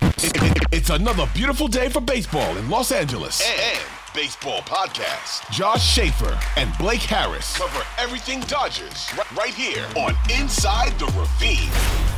It's another beautiful day for baseball in Los Angeles. And baseball podcast. Josh Schaefer and Blake Harris cover everything Dodgers right here on Inside the Ravine.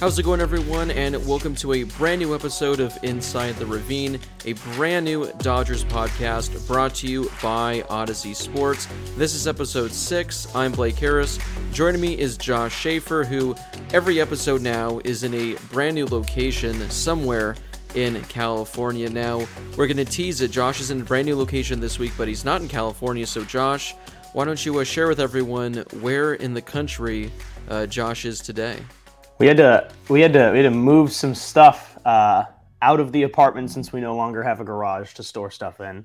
How's it going, everyone? And welcome to a brand new episode of Inside the Ravine, a brand new Dodgers podcast brought to you by Audacy Sports. This is episode six. I'm Blake Harris. Joining me is Josh Schaefer, who every episode now is in a brand new location somewhere in California. Now, we're going to tease it. Josh is in a brand new location this week, but he's not in California. So, Josh, why don't you uh, share with everyone where in the country uh, Josh is today? We had to we had to we had to move some stuff uh, out of the apartment since we no longer have a garage to store stuff in.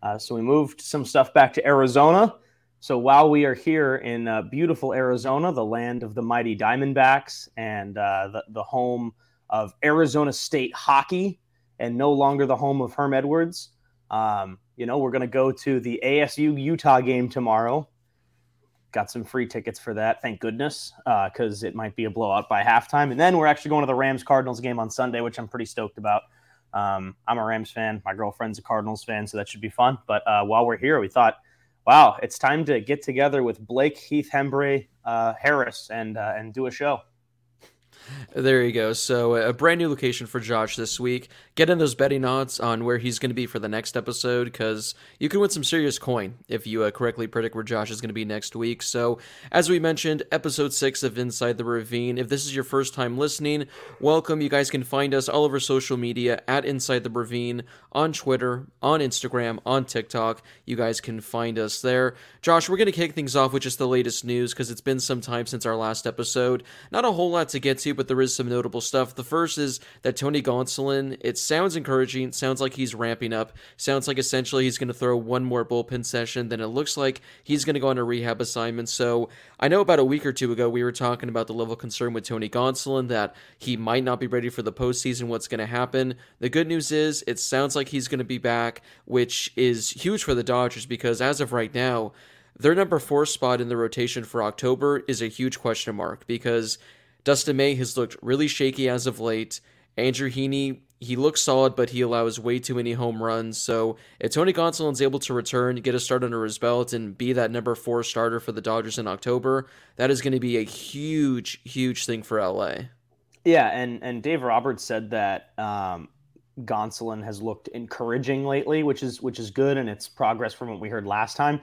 Uh, so we moved some stuff back to Arizona. So while we are here in uh, beautiful Arizona, the land of the mighty Diamondbacks and uh, the the home of Arizona State hockey, and no longer the home of Herm Edwards, um, you know we're going to go to the ASU Utah game tomorrow got some free tickets for that. Thank goodness, because uh, it might be a blowout by halftime. And then we're actually going to the Rams Cardinals game on Sunday, which I'm pretty stoked about. Um, I'm a Rams fan. My girlfriend's a Cardinals fan, so that should be fun. But uh, while we're here, we thought, wow, it's time to get together with Blake Heath Hembree uh, Harris and uh, and do a show. There you go. So a brand new location for Josh this week. Get in those betting odds on where he's going to be for the next episode because you can win some serious coin if you uh, correctly predict where Josh is going to be next week. So as we mentioned, episode six of Inside the Ravine. If this is your first time listening, welcome. You guys can find us all over social media at Inside the Ravine on Twitter, on Instagram, on TikTok. You guys can find us there. Josh, we're going to kick things off with just the latest news because it's been some time since our last episode. Not a whole lot to get to, but there is some notable stuff. The first is that Tony Gonsolin, it sounds encouraging, sounds like he's ramping up, sounds like essentially he's going to throw one more bullpen session, then it looks like he's going to go on a rehab assignment. So I know about a week or two ago we were talking about the level of concern with Tony Gonsolin that he might not be ready for the postseason, what's going to happen. The good news is it sounds like he's going to be back, which is huge for the Dodgers because as of right now, their number four spot in the rotation for October is a huge question mark because Dustin May has looked really shaky as of late. Andrew Heaney, he looks solid, but he allows way too many home runs. So if Tony Gonsolin's able to return, get a start under his belt, and be that number four starter for the Dodgers in October, that is going to be a huge, huge thing for LA. Yeah, and and Dave Roberts said that um, Gonsolin has looked encouraging lately, which is which is good, and it's progress from what we heard last time.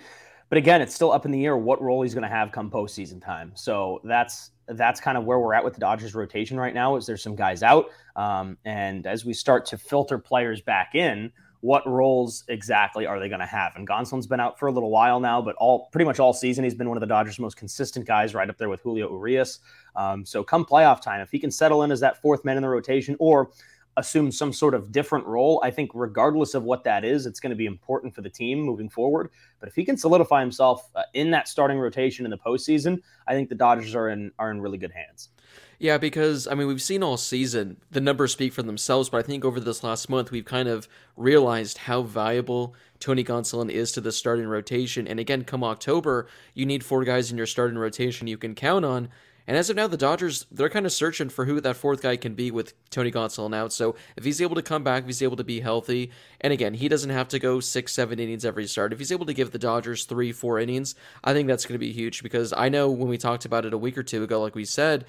But again, it's still up in the air what role he's going to have come postseason time. So that's that's kind of where we're at with the Dodgers rotation right now. Is there's some guys out, um, and as we start to filter players back in, what roles exactly are they going to have? And Gonsolin's been out for a little while now, but all pretty much all season he's been one of the Dodgers' most consistent guys, right up there with Julio Urias. Um, so come playoff time, if he can settle in as that fourth man in the rotation, or assume some sort of different role. I think, regardless of what that is, it's going to be important for the team moving forward. But if he can solidify himself uh, in that starting rotation in the postseason, I think the Dodgers are in are in really good hands. Yeah, because I mean we've seen all season the numbers speak for themselves, but I think over this last month we've kind of realized how valuable Tony Gonsolin is to the starting rotation. And again, come October, you need four guys in your starting rotation you can count on. And as of now, the Dodgers, they're kind of searching for who that fourth guy can be with Tony Gonsolin out. So if he's able to come back, if he's able to be healthy, and again, he doesn't have to go six, seven innings every start. If he's able to give the Dodgers three, four innings, I think that's going to be huge because I know when we talked about it a week or two ago, like we said,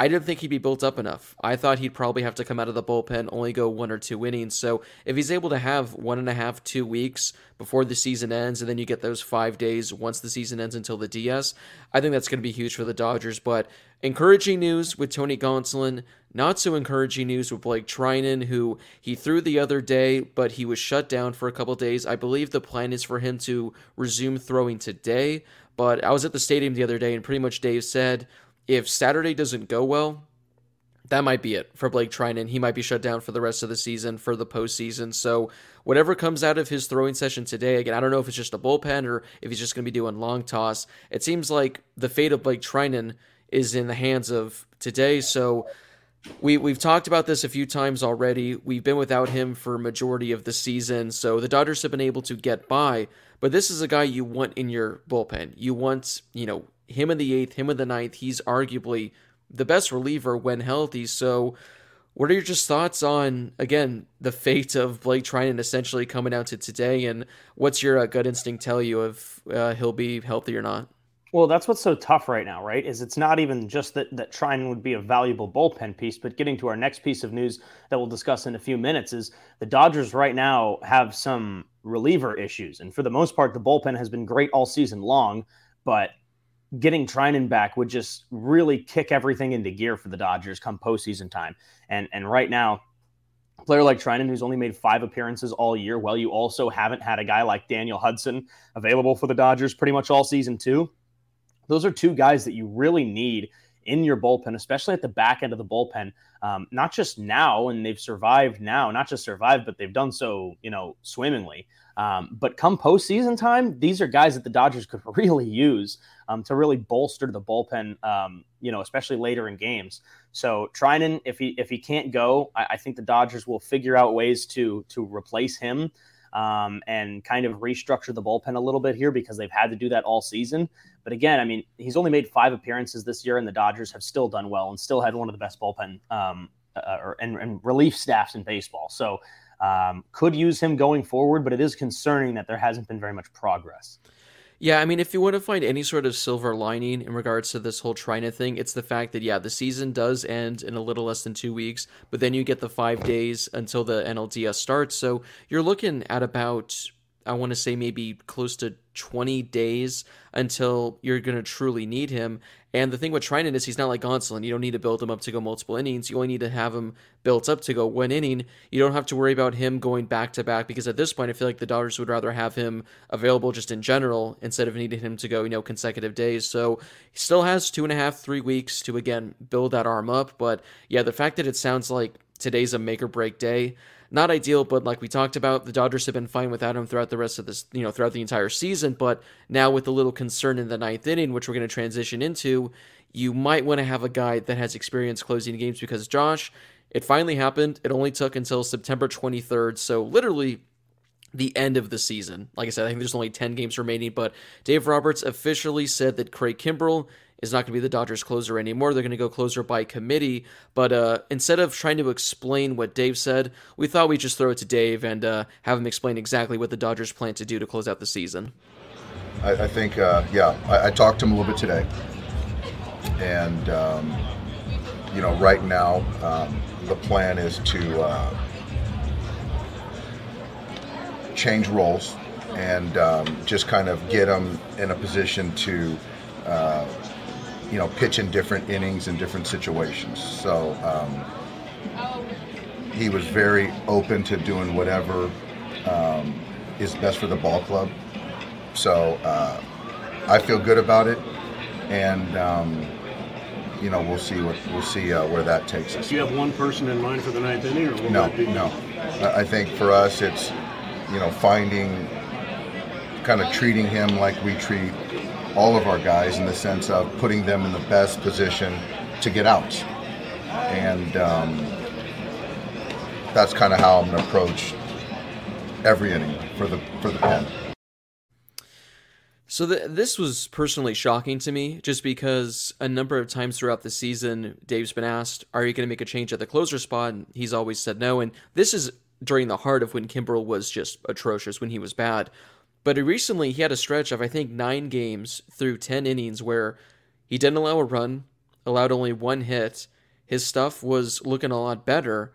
I didn't think he'd be built up enough. I thought he'd probably have to come out of the bullpen, only go one or two innings. So if he's able to have one and a half, two weeks before the season ends, and then you get those five days once the season ends until the DS, I think that's going to be huge for the Dodgers. But encouraging news with Tony Gonsolin. Not so encouraging news with Blake Treinen, who he threw the other day, but he was shut down for a couple days. I believe the plan is for him to resume throwing today. But I was at the stadium the other day, and pretty much Dave said if Saturday doesn't go well, that might be it for Blake Treinen. He might be shut down for the rest of the season, for the postseason. So whatever comes out of his throwing session today, again, I don't know if it's just a bullpen or if he's just going to be doing long toss. It seems like the fate of Blake Treinen is in the hands of today. So we we've talked about this a few times already. We've been without him for majority of the season, so the Dodgers have been able to get by. But this is a guy you want in your bullpen. You want, you know, him in the eighth, him in the ninth. He's arguably the best reliever when healthy. So, what are your just thoughts on again the fate of Blake Treinen essentially coming out to today, and what's your uh, gut instinct tell you if uh, he'll be healthy or not? Well, that's what's so tough right now, right? Is it's not even just that that Treinen would be a valuable bullpen piece, but getting to our next piece of news that we'll discuss in a few minutes is the Dodgers right now have some reliever issues, and for the most part, the bullpen has been great all season long, but getting Treinen back would just really kick everything into gear for the Dodgers come postseason time. And and right now, a player like Treinen, who's only made five appearances all year, well, you also haven't had a guy like Daniel Hudson available for the Dodgers pretty much all season too. Those are two guys that you really need in your bullpen, especially at the back end of the bullpen. Um, not just now, and they've survived now, not just survived, but they've done so, you know, swimmingly. Um, but come postseason time, these are guys that the Dodgers could really use um, to really bolster the bullpen, um, you know, especially later in games. So Treinen, if he if he can't go, I, I think the Dodgers will figure out ways to to replace him um, and kind of restructure the bullpen a little bit here because they've had to do that all season. But again, I mean, he's only made five appearances this year, and the Dodgers have still done well and still had one of the best bullpen um, uh, or, and, and, relief staffs in baseball. So um, could use him going forward, but it is concerning that there hasn't been very much progress. Yeah, I mean, if you want to find any sort of silver lining in regards to this whole Treinen thing, it's the fact that, yeah, the season does end in a little less than two weeks, but then you get the five days until the NLDS starts. So you're looking at about I want to say maybe close to 20 days until you're going to truly need him. And the thing with Treinen is he's not like Gonsolin. You don't need to build him up to go multiple innings. You only need to have him built up to go one inning. You don't have to worry about him going back to back because at this point, I feel like the Dodgers would rather have him available just in general instead of needing him to go, you know, consecutive days. So he still has two and a half, three weeks to, again, build that arm up. But yeah, the fact that it sounds like today's a make or break day not ideal, but like we talked about, the Dodgers have been fine without him throughout the rest of this, you know, throughout the entire season. But now with a little concern in the ninth inning, which we're going to transition into, you might want to have a guy that has experience closing games because Josh, it finally happened. It only took until September 23rd, so literally the end of the season. Like I said, I think there's only 10 games remaining, but Dave Roberts officially said that Craig Kimbrel is not going to be the Dodgers closer anymore. They're going to go closer by committee. But uh, instead of trying to explain what Dave said, we thought we'd just throw it to Dave and uh, have him explain exactly what the Dodgers plan to do to close out the season. I, I think, uh, yeah, I, I, talked to him a little bit today. And, um, you know, right now, um, the plan is to uh, change roles and um, just kind of get them in a position to uh, you know, pitch in different innings in different situations. So um, he was very open to doing whatever um, is best for the ball club. So uh, I feel good about it, and um, you know, we'll see what we'll see uh, where that takes us. Do you have one person in mind for the ninth inning, or will no? Be- no. I think for us, it's you know finding, kind of treating him like we treat all of our guys in the sense of putting them in the best position to get out. And um, that's kind of how I'm going to approach every inning for the for the pen. So the, this was personally shocking to me, just because a number of times throughout the season, Dave's been asked, "Are you going to make a change at the closer spot?" And he's always said no. And this is during the heart of when Kimbrel was just atrocious, when he was bad. But recently, he had a stretch of, I think, nine games through 10 innings where he didn't allow a run, allowed only one hit, his stuff was looking a lot better.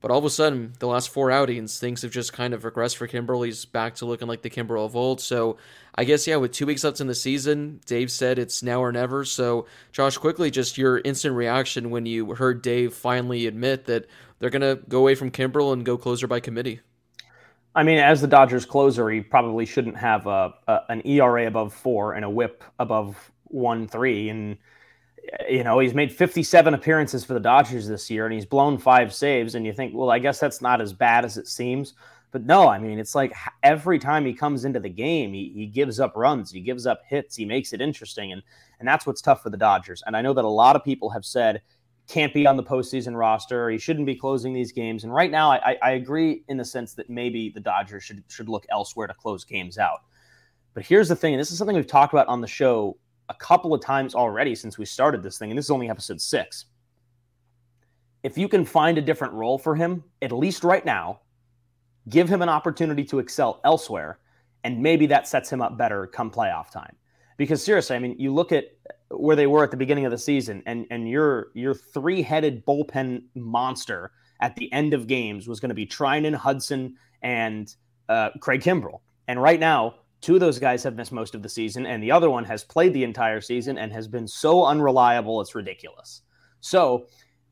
But all of a sudden, the last four outings, things have just kind of regressed for Kimbrel. He's back to looking like the Kimbrel of old. So I guess, yeah, with two weeks left in the season, Dave said it's now or never. So, Josh, quickly, just your instant reaction when you heard Dave finally admit that they're going to go away from Kimbrel and go closer by committee. I mean, as the Dodgers closer, he probably shouldn't have a, a an ERA above four and a WHIP above one three, and you know, he's made 57 appearances for the Dodgers this year and he's blown five saves. And you think, well, I guess that's not as bad as it seems. But no, I mean, it's like every time he comes into the game, he, he gives up runs, he gives up hits, he makes it interesting. And, and that's what's tough for the Dodgers. And I know that a lot of people have said, can't be on the postseason roster. He shouldn't be closing these games. And right now, I, I agree in the sense that maybe the Dodgers should, should look elsewhere to close games out. But here's the thing, and this is something we've talked about on the show a couple of times already since we started this thing, and this is only episode six. If you can find a different role for him, at least right now, give him an opportunity to excel elsewhere, and maybe that sets him up better come playoff time. Because seriously, I mean, you look at where they were at the beginning of the season, and and your your three headed bullpen monster at the end of games was going to be Treinen, Hudson, and uh, Craig Kimbrel. And right now, Two of those guys have missed most of the season, and the other one has played the entire season and has been so unreliable, it's ridiculous. So,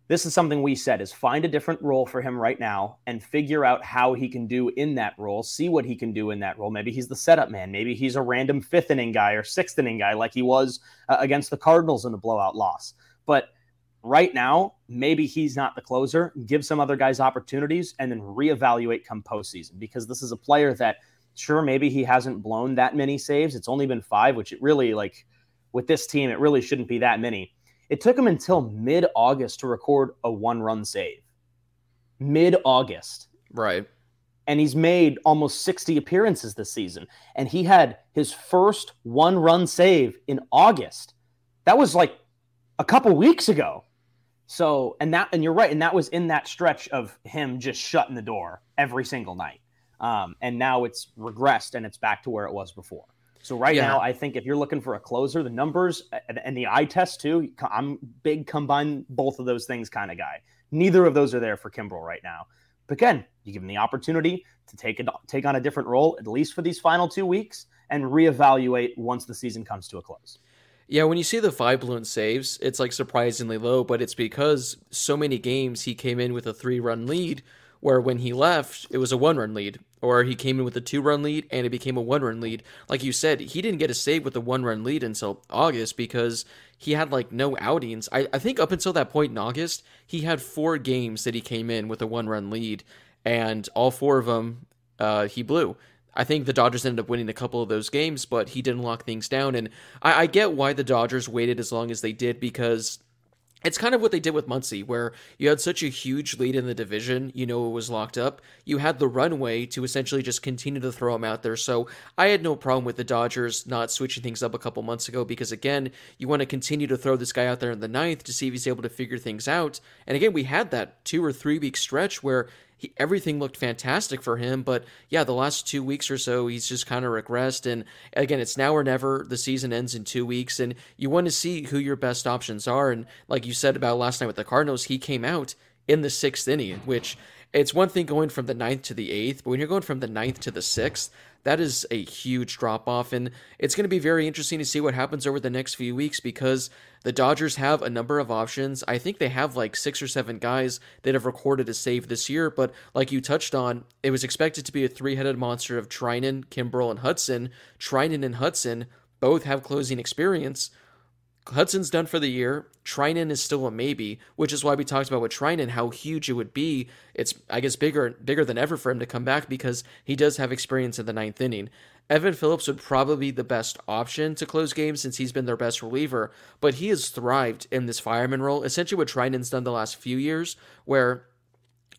this is something we said is find a different role for him right now and figure out how he can do in that role, see what he can do in that role. Maybe he's the setup man, maybe he's a random fifth inning guy or sixth inning guy like he was uh, against the Cardinals in a blowout loss. But right now, maybe he's not the closer. Give some other guys opportunities and then reevaluate come postseason because this is a player that sure, maybe he hasn't blown that many saves. It's only been five, which it really like with this team, it really shouldn't be that many. It took him until mid August to record a one run save. Mid August. Right. And he's made almost 60 appearances this season. And he had his first one run save in August. That was like a couple weeks ago. So, and that, and you're right. And that was in that stretch of him just shutting the door every single night. Um, and now it's regressed and it's back to where it was before. So right yeah. now, I think if you're looking for a closer, the numbers and, the eye test too, I'm big combine both of those things kind of guy. Neither of those are there for Kimbrel right now. But again, you give him the opportunity to take it take on a different role at least for these final two weeks and reevaluate once the season comes to a close. Yeah, when you see the five balloon saves, it's like surprisingly low, but it's because so many games he came in with a three run lead where when he left, it was a one run lead, or he came in with a two run lead and it became a one run lead. Like you said, he didn't get a save with a one run lead until August because he had like no outings. I, I think up until that point in August, he had four games that he came in with a one run lead, and all four of them uh, he blew. I think the Dodgers ended up winning a couple of those games, but he didn't lock things down. And I, I get why the Dodgers waited as long as they did because it's kind of what they did with Muncy, where you had such a huge lead in the division, you know it was locked up. You had the runway to essentially just continue to throw him out there. So I had no problem with the Dodgers not switching things up a couple months ago because, again, you want to continue to throw this guy out there in the ninth to see if he's able to figure things out. And again, we had that two or three week stretch where he, everything looked fantastic for him. But yeah, the last two weeks or so, he's just kind of regressed. And again, it's now or never. The season ends in two weeks, and you want to see who your best options are. And like you said about last night with the Cardinals, he came out in the sixth inning, which it's one thing going from the ninth to the eighth, but when you're going from the ninth to the sixth, that is a huge drop off. And it's going to be very interesting to see what happens over the next few weeks because the Dodgers have a number of options. I think they have like six or seven guys that have recorded a save this year, but like you touched on, it was expected to be a three headed monster of Treinen, Kimbrel, and Hudson. Treinen and Hudson both have closing experience. Hudson's done for the year. Treinen is still a maybe, which is why we talked about with Treinen how huge it would be. It's I guess bigger bigger than ever for him to come back because he does have experience in the ninth inning. Evan Phillips would probably be the best option to close games since he's been their best reliever, but he has thrived in this fireman role, essentially what Treinen's done the last few years, where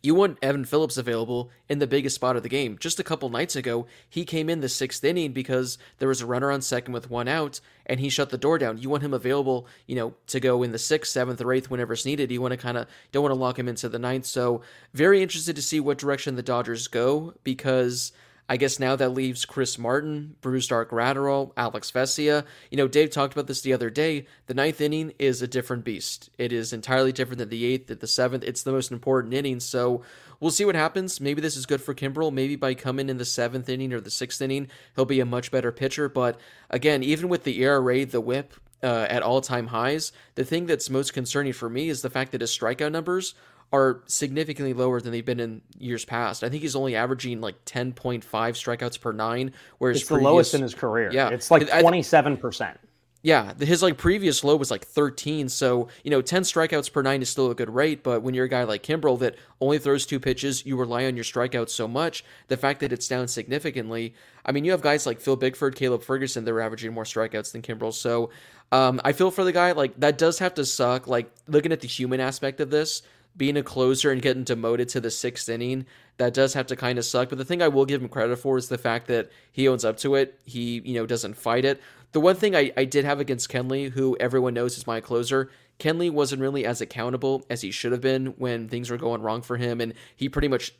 you want Evan Phillips available in the biggest spot of the game. Just a couple nights ago, he came in the sixth inning because there was a runner on second with one out, and he shut the door down. You want him available, you know, to go in the sixth, seventh, or eighth whenever it's needed. You want to kind of don't want to lock him into the ninth. So very interested to see what direction the Dodgers go because I guess now that leaves Chris Martin, Brusdar Graterol, Alex Vesia. You know, Dave talked about this the other day. The ninth inning is a different beast. It is entirely different than the eighth, the seventh. It's the most important inning. So we'll see what happens. Maybe this is good for Kimbrel. Maybe by coming in the seventh inning or the sixth inning, he'll be a much better pitcher. But again, even with the ERA, the whip, uh, at all time highs. The thing that's most concerning for me is the fact that his strikeout numbers are significantly lower than they've been in years past. I think he's only averaging like 10.5 strikeouts per nine, whereas it's the lowest in his career. Yeah, it's like 27 percent. Yeah, his like previous low was like 13. So, you know, 10 strikeouts per nine is still a good rate. But when you're a guy like Kimbrel that only throws two pitches, you rely on your strikeouts so much. The fact that it's down significantly. I mean, you have guys like Phil Bickford, Caleb Ferguson, they're averaging more strikeouts than Kimbrel. So um, I feel for the guy. Like, that does have to suck. Like, looking at the human aspect of this, being a closer and getting demoted to the sixth inning, that does have to kind of suck. But the thing I will give him credit for is the fact that he owns up to it. He, you know, doesn't fight it. The one thing I, I did have against Kenley, who everyone knows is my closer, Kenley wasn't really as accountable as he should have been when things were going wrong for him, and he pretty much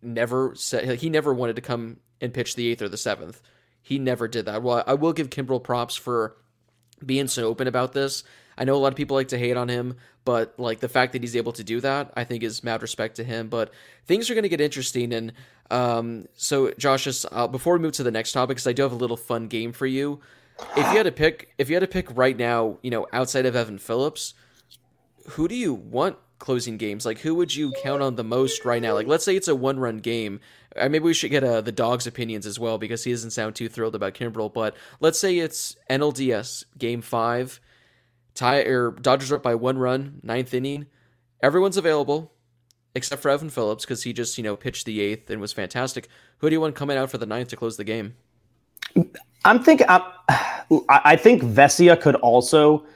never said he never wanted to come and pitch the eighth or the seventh. He never did that. Well, I will give Kimbrel props for being so open about this. I know a lot of people like to hate on him, but like the fact that he's able to do that, I think is mad respect to him. But things are going to get interesting, and um, so Josh, just, uh, before we move to the next topic, because I do have a little fun game for you if you had to pick, if you had to pick right now, you know, outside of Evan Phillips, who do you want closing games? Like, who would you count on the most right now? Like, let's say it's a one-run game. Uh, maybe we should get uh, the dog's opinions as well because he doesn't sound too thrilled about Kimbrel. But let's say it's NLDS game five, tie or Dodgers are up by one run, ninth inning. Everyone's available except for Evan Phillips because he just you know pitched the eighth and was fantastic. Who do you want coming out for the ninth to close the game? I'm thinking. I think Vesia could also,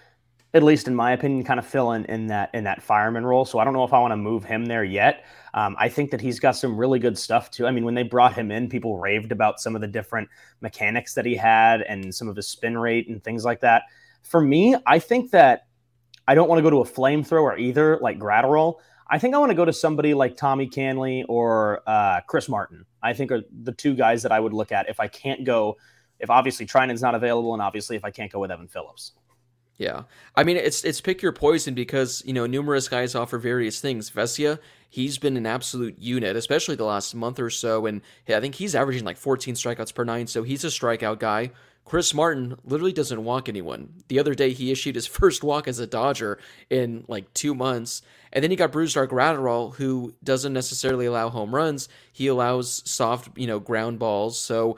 at least in my opinion, kind of fill in in that in that fireman role. So I don't know if I want to move him there yet. Um, I think that he's got some really good stuff too. I mean, when they brought him in, people raved about some of the different mechanics that he had and some of his spin rate and things like that. For me, I think that I don't want to go to a flamethrower either, like Graterol. I think I want to go to somebody like Tommy Kahnle or uh, Chris Martin. I think are the two guys that I would look at if I can't go if obviously Treinen's not available, and obviously if I can't go with Evan Phillips. Yeah, I mean it's it's pick your poison because you know numerous guys offer various things. Vesia, he's been an absolute unit, especially the last month or so, and I think he's averaging like 14 strikeouts per nine, so he's a strikeout guy. Chris Martin literally doesn't walk anyone. The other day he issued his first walk as a Dodger in like two months. And then he got Brusdar Graterol, who doesn't necessarily allow home runs. He allows soft, you know, ground balls. So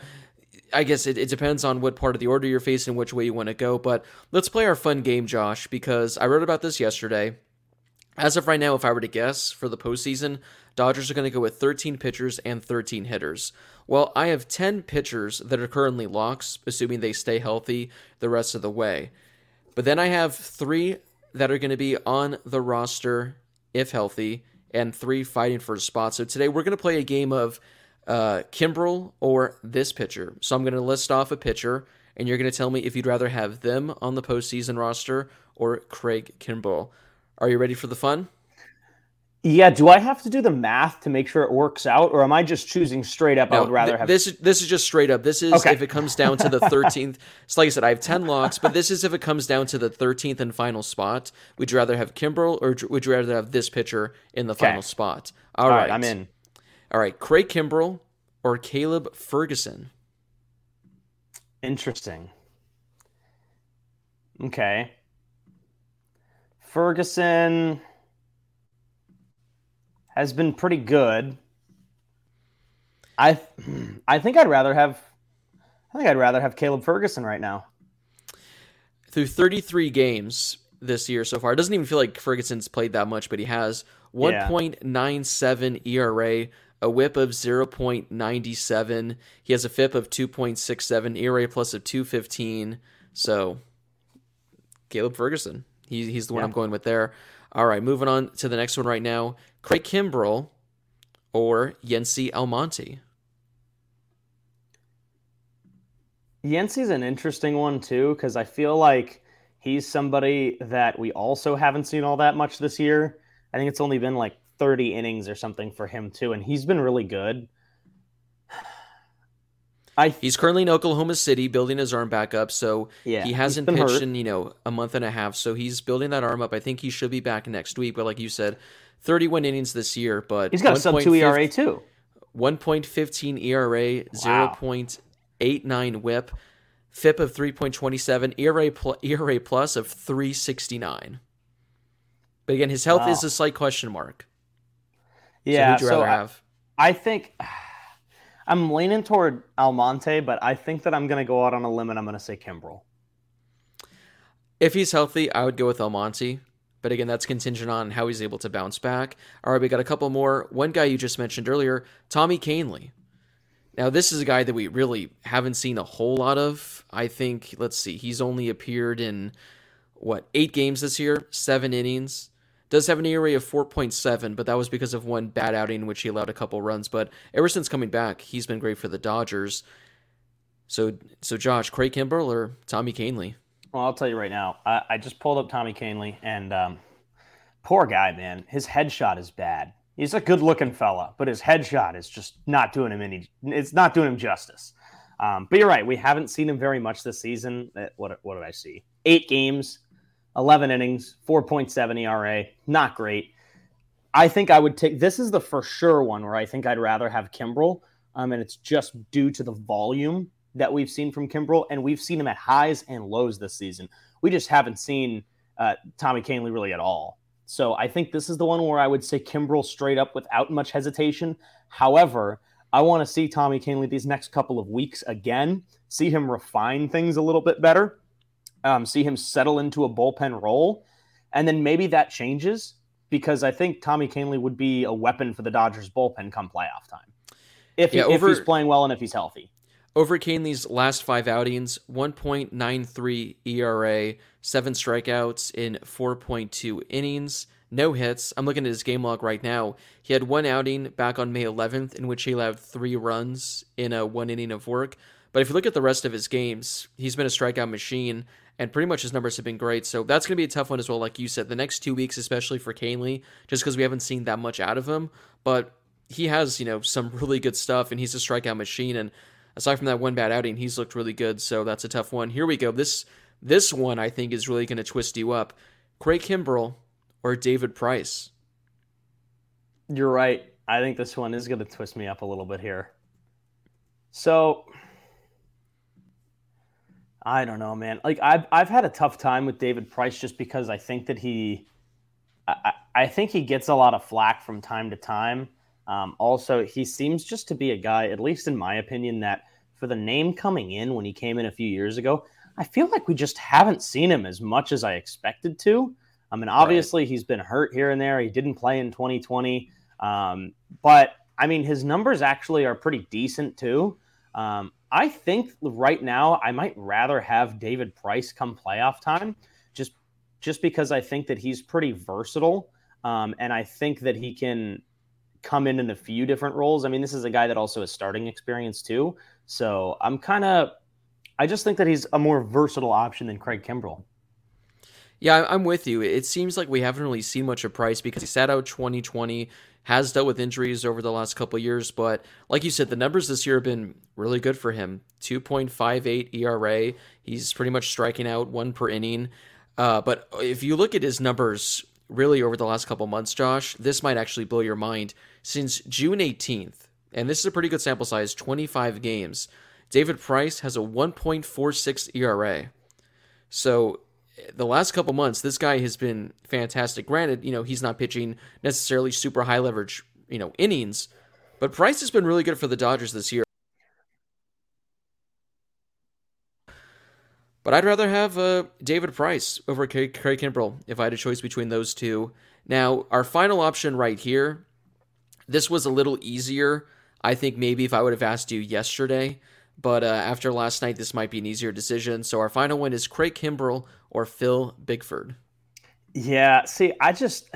I guess it, it depends on what part of the order you're facing, which way you want to go. But let's play our fun game, Josh, because I wrote about this yesterday. As of right now, if I were to guess for the postseason, Dodgers are going to go with 13 pitchers and 13 hitters. Well, I have 10 pitchers that are currently locks, assuming they stay healthy the rest of the way. But then I have three that are going to be on the roster if healthy, and three fighting for a spot. So today we're going to play a game of uh, Kimbrel or this pitcher. So I'm going to list off a pitcher, and you're going to tell me if you'd rather have them on the postseason roster or Craig Kimbrel. Are you ready for the fun? Yeah. Do I have to do the math to make sure it works out, or am I just choosing straight up? No, I would rather th- have this. This is just straight up. This is okay. if it comes down to the thirteenth. so like I said, I have ten locks, but this is if it comes down to the thirteenth and final spot. Would you rather have Kimbrel or would you rather have this pitcher in the okay. final spot? All, All right. right, I'm in. All right, Craig Kimbrel or Caleb Ferguson? Interesting. Okay. Ferguson has been pretty good. I I think I'd rather have I think I'd rather have Caleb Ferguson right now. Through 33 games this year so far, it doesn't even feel like Ferguson's played that much, but he has 1.97 yeah. ERA, a whip of 0.97. He has a FIP of 2.67, ERA plus of 215. So, Caleb Ferguson. He, he's the one yeah. I'm going with there. All right, moving on to the next one right now. Craig Kimbrel or Yency Almonte. Yency's an interesting one too because I feel like he's somebody that we also haven't seen all that much this year. I think it's only been like 30 innings or something for him too, and he's been really good. I He's currently in Oklahoma City building his arm back up, so Yeah, he hasn't pitched hurt. in, you know, a month and a half, so he's building that arm up. I think he should be back next week, but like you said, 31 innings this year, but he's got a sub two ERA too. 1.15 ERA, Wow. 0.89 whip, FIP of 3.27, ERA, pl- ERA plus of 369. But again, his health is a slight question mark. So Yeah, who'd you so rather I- have? I think I'm leaning toward Almonte, but I think that I'm going to go out on a limb and I'm going to say Kimbrel. If he's healthy, I would go with Almonte. But again, that's contingent on how he's able to bounce back. All right, we got a couple more. One guy you just mentioned earlier, Tommy Kahnle. Now, this is a guy that we really haven't seen a whole lot of. I think, let's see, he's only appeared in, what, eight games this year, seven innings. Does have an ERA of 4.7, but that was because of one bad outing in which he allowed a couple runs. But ever since coming back, he's been great for the Dodgers. So, so Josh, Craig Kimbrel or Tommy Kahnle? Well, I'll tell you right now. I, I just pulled up Tommy Kahnle, and um, poor guy, man. His headshot is bad. He's a good-looking fella, but his headshot is just not doing him any. It's not doing him justice. Um, but you're right. We haven't seen him very much this season. What what did I see? Eight games, eleven innings, four point seven ERA. Not great. I think I would take. This is the for sure one where I think I'd rather have Kimbrel, um, and it's just due to the volume that we've seen from Kimbrel, and we've seen him at highs and lows this season. We just haven't seen uh, Tommy Kahnle really at all. So I think this is the one where I would say Kimbrel straight up without much hesitation. However, I want to see Tommy Kahnle these next couple of weeks again, see him refine things a little bit better, um, see him settle into a bullpen role, and then maybe that changes because I think Tommy Kahnle would be a weapon for the Dodgers bullpen come playoff time. If, he, over- if he's playing well and if he's healthy. Over Kahnle's last five outings, 1.93 ERA, seven strikeouts in 4.2 innings, no hits. I'm looking at his game log right now. He had one outing back on May 11th in which he allowed three runs in a one inning of work. But if you look at the rest of his games, he's been a strikeout machine, and pretty much his numbers have been great. So that's going to be a tough one as well, like you said. The next two weeks, especially for Kahnle, just because we haven't seen that much out of him. But he has, you know, some really good stuff, and he's a strikeout machine. And aside from that one bad outing, he's looked really good. So that's a tough one. Here we go. This this one I think is really going to twist you up. Craig Kimbrel or David Price. You're right. I think this one is going to twist me up a little bit here. So I don't know, man. Like I've I've had a tough time with David Price just because I think that he, I, I think he gets a lot of flack from time to time. Um, also, he seems just to be a guy, at least in my opinion, that for the name coming in when he came in a few years ago, I feel like we just haven't seen him as much as I expected to. I mean, obviously he's been hurt here and there. He didn't play in 2020, um, but I mean, his numbers actually are pretty decent too. Um, I think right now I might rather have David Price come playoff time, just just because I think that he's pretty versatile, um, and I think that he can come in in a few different roles. I mean, this is a guy that also has starting experience too, so I'm kind of. I just think that he's a more versatile option than Craig Kimbrel. Yeah, I'm with you. It seems like we haven't really seen much of Price because he sat out 2020, has dealt with injuries over the last couple years, but like you said, the numbers this year have been really good for him. 2.58 ERA. He's pretty much striking out one per inning. Uh, but if you look at his numbers really over the last couple months, Josh, this might actually blow your mind. Since June 18th, and this is a pretty good sample size, 25 games, David Price has a 1.46 ERA. So the last couple months, this guy has been fantastic. Granted, you know, he's not pitching necessarily super high leverage, you know, innings, but Price has been really good for the Dodgers this year. But I'd rather have uh, David Price over Craig, Kimbrel if I had a choice between those two. Now, our final option right here, this was a little easier. I think maybe if I would have asked you yesterday, but uh, after last night, this might be an easier decision. So our final one is Craig Kimbrel or Phil Bickford. Yeah, see, I just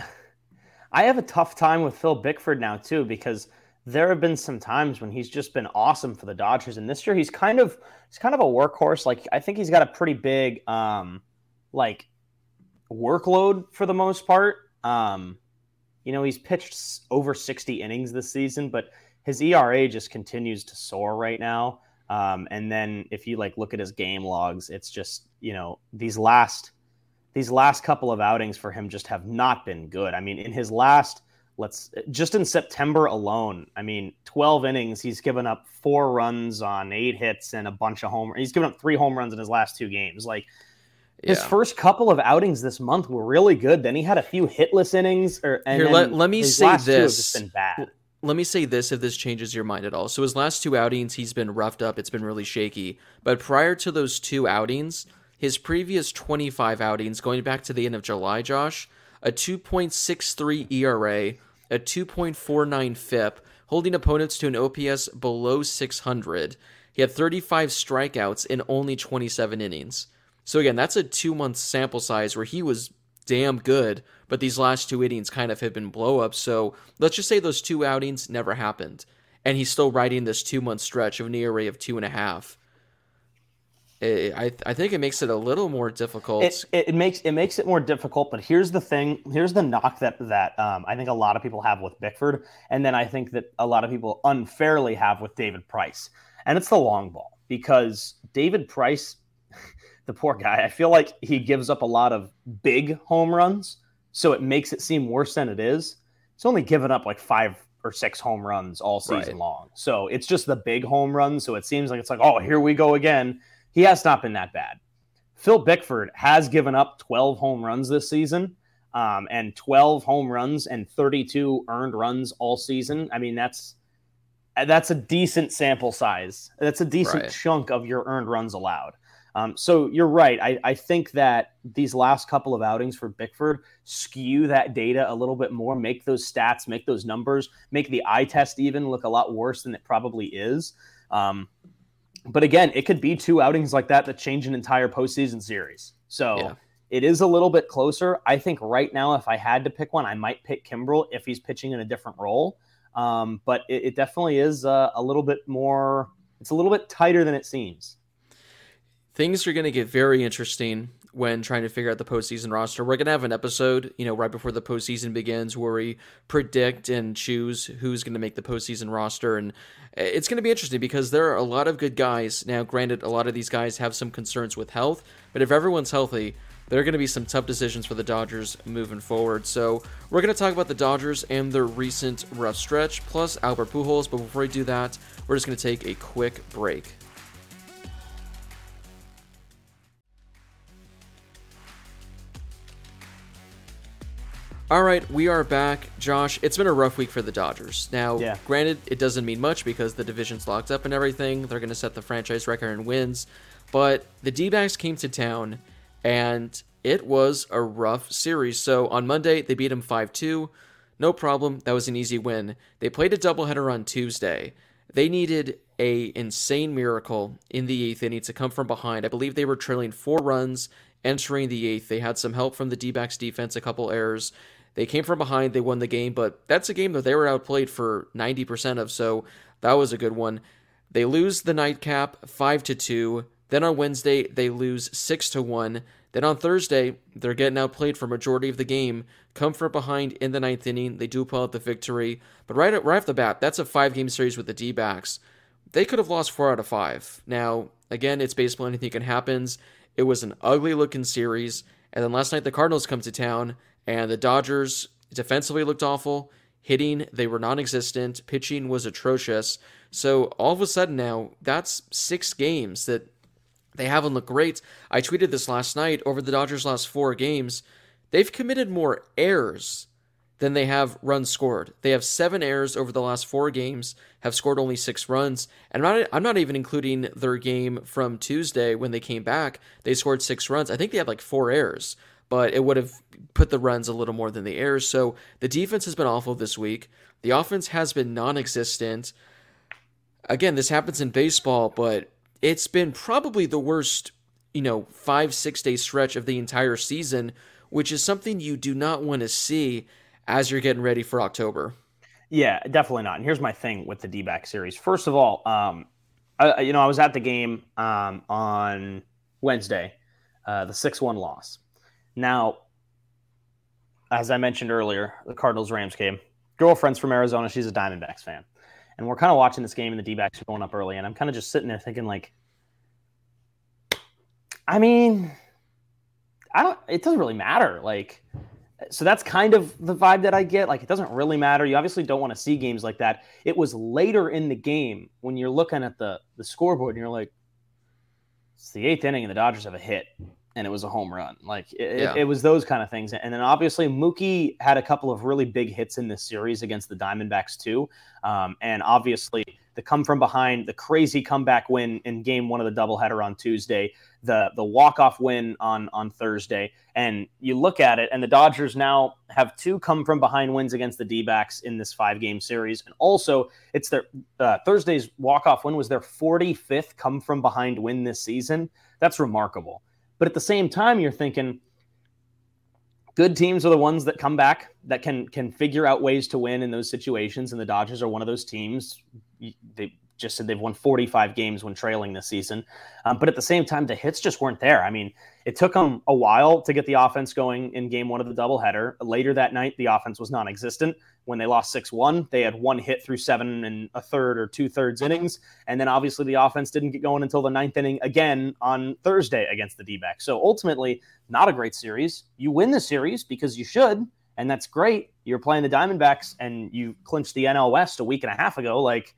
I have a tough time with Phil Bickford now too because there have been some times when he's just been awesome for the Dodgers, and this year he's kind of he's kind of a workhorse. Like I think he's got a pretty big um like workload for the most part. Um, you know, he's pitched over 60 innings this season, but his ERA just continues to soar right now. Um, and then if you like look at his game logs, it's just you know these last these last couple of outings for him just have not been good. I mean, in his last let's just in September alone, I mean, 12 innings, he's given up four runs on eight hits and a bunch of home. He's given up three home runs in his last two games. Like his Yeah. first couple of outings this month were really good. Then he had a few hitless innings. Or and Here, let- let me his say last two have this. Let me say this if this changes your mind at all. So his last two outings, he's been roughed up. It's been really shaky. But prior to those two outings, his previous 25 outings, going back to the end of July, Josh, a 2.63 ERA, a 2.49 FIP, holding opponents to an OPS below 600. He had 35 strikeouts in only 27 innings. So again, that's a two month sample size where he was damn good, but these last two innings kind of have been blow ups. So let's just say those two outings never happened, and he's still riding this two month stretch of an ERA of two and a half. I I I think it makes it a little more difficult. It, it, it makes it makes it more difficult. But here's the thing. Here's the knock that that um, I think a lot of people have with Bickford, and then I think that a lot of people unfairly have with David Price, and it's the long ball because David Price, the poor guy, I feel like he gives up a lot of big home runs, so it makes it seem worse than it is. He's only given up like five or six home runs all season Right. long, so it's just the big home runs. So it seems like it's like, oh, here we go again. He has not been that bad. Phil Bickford has given up 12 home runs this season, um, and 12 home runs and 32 earned runs all season. I mean, that's that's a decent sample size. That's a decent Right. chunk of your earned runs allowed. Um, so you're right. I, I think that these last couple of outings for Bickford skew that data a little bit more, make those stats, make those numbers, make the eye test even look a lot worse than it probably is. Um, but again, it could be two outings like that that change an entire postseason series. So Yeah. it is a little bit closer. I think right now, if I had to pick one, I might pick Kimbrel if he's pitching in a different role. Um, but it, it definitely is uh, a little bit more. It's a little bit tighter than it seems. Things are going to get very interesting when trying to figure out the postseason roster. We're going to have an episode, you know, right before the postseason begins where we predict and choose who's going to make the postseason roster. And it's going to be interesting because there are a lot of good guys. Now, granted, a lot of these guys have some concerns with health, but if everyone's healthy, there are going to be some tough decisions for the Dodgers moving forward. So, we're going to talk about the Dodgers and their recent rough stretch, plus Albert Pujols. But before we do that, we're just going to take a quick break. All right, we are back. Josh, it's been a rough week for the Dodgers. Now, Yeah. granted, it doesn't mean much because the division's locked up and everything. They're going to set the franchise record in wins. But the D backs came to town, and it was a rough series. So on Monday, they beat them 5 2. No problem. That was an easy win. They played a doubleheader on Tuesday. They needed a insane miracle in the eighth inning to come from behind. I believe they were trailing four runs entering the eighth. They had some help from the D backs defense, a couple errors. They came from behind, they won the game, but that's a game that they were outplayed for 90% of, so that was a good one. They lose the nightcap 5 to 2. Then on Wednesday, they lose 6 to 1. Then on Thursday, they're getting outplayed for majority of the game. Come from behind in the ninth inning. They do pull out the victory. But right, right off the bat, that's a five game series with the D backs. They could have lost four out of five. Now, again, it's baseball, anything can happen. It was an ugly looking series. And then last night, the Cardinals come to town, and the Dodgers defensively looked awful. Hitting, they were non existent. Pitching was atrocious. So all of a sudden now, that's six games that they haven't looked great. I tweeted this last night over the Dodgers' last four games. They've committed more errors than they have runs scored. They have seven errors over the last four games, have scored only six runs, and I'm not, I'm not even including their game from Tuesday when they came back. They scored six runs. I think they had like four errors, but it would have put the runs a little more than the errors. So the defense has been awful this week. The offense has been non-existent. Again, this happens in baseball, but it's been probably the worst, you know, five, six day stretch of the entire season, which is something you do not want to see as you're getting ready for October. Yeah, definitely not. And here's my thing with the D back series. First of all, um, I- you know, I was at the game um, on Wednesday, uh, the 6 1 loss. Now, as I mentioned earlier, the Cardinals Rams game. Girlfriend's from Arizona. She's a Diamondbacks fan. and we're kind of watching this game, and the D backs are going up early, and I'm kind of just sitting there thinking, like, I mean, I don't. It doesn't really matter. Like, so that's kind of the vibe that I get. Like, it doesn't really matter. You obviously don't want to see games like that. It was later in the game when you're looking at the the scoreboard and you're like, it's the eighth inning and the Dodgers have a hit and it was a home run. Like it, yeah. it, it, was those kind of things. And then obviously Mookie had a couple of really big hits in this series against the Diamondbacks too. Um, and obviously the come from behind, the crazy comeback win in game one of the doubleheader on Tuesday, the the walk off win on on Thursday, and you look at it, and the Dodgers now have two come from behind wins against the D-backs in this five game series, and also it's their uh, Thursday's walk off win was their 45th come from behind win this season. That's remarkable. But at the same time, you're thinking good teams are the ones that come back that can can figure out ways to win in those situations and the dodgers are one of those teams they just said they've won 45 games when trailing this season. Um, but at the same time, the hits just weren't there. I mean, it took them a while to get the offense going in game one of the doubleheader. Later that night, the offense was non existent. When they lost 6 1, they had one hit through seven and a third or two thirds innings. And then obviously the offense didn't get going until the ninth inning again on Thursday against the D backs. So ultimately, not a great series. You win the series because you should. And that's great. You're playing the Diamondbacks and you clinched the NL West a week and a half ago. Like,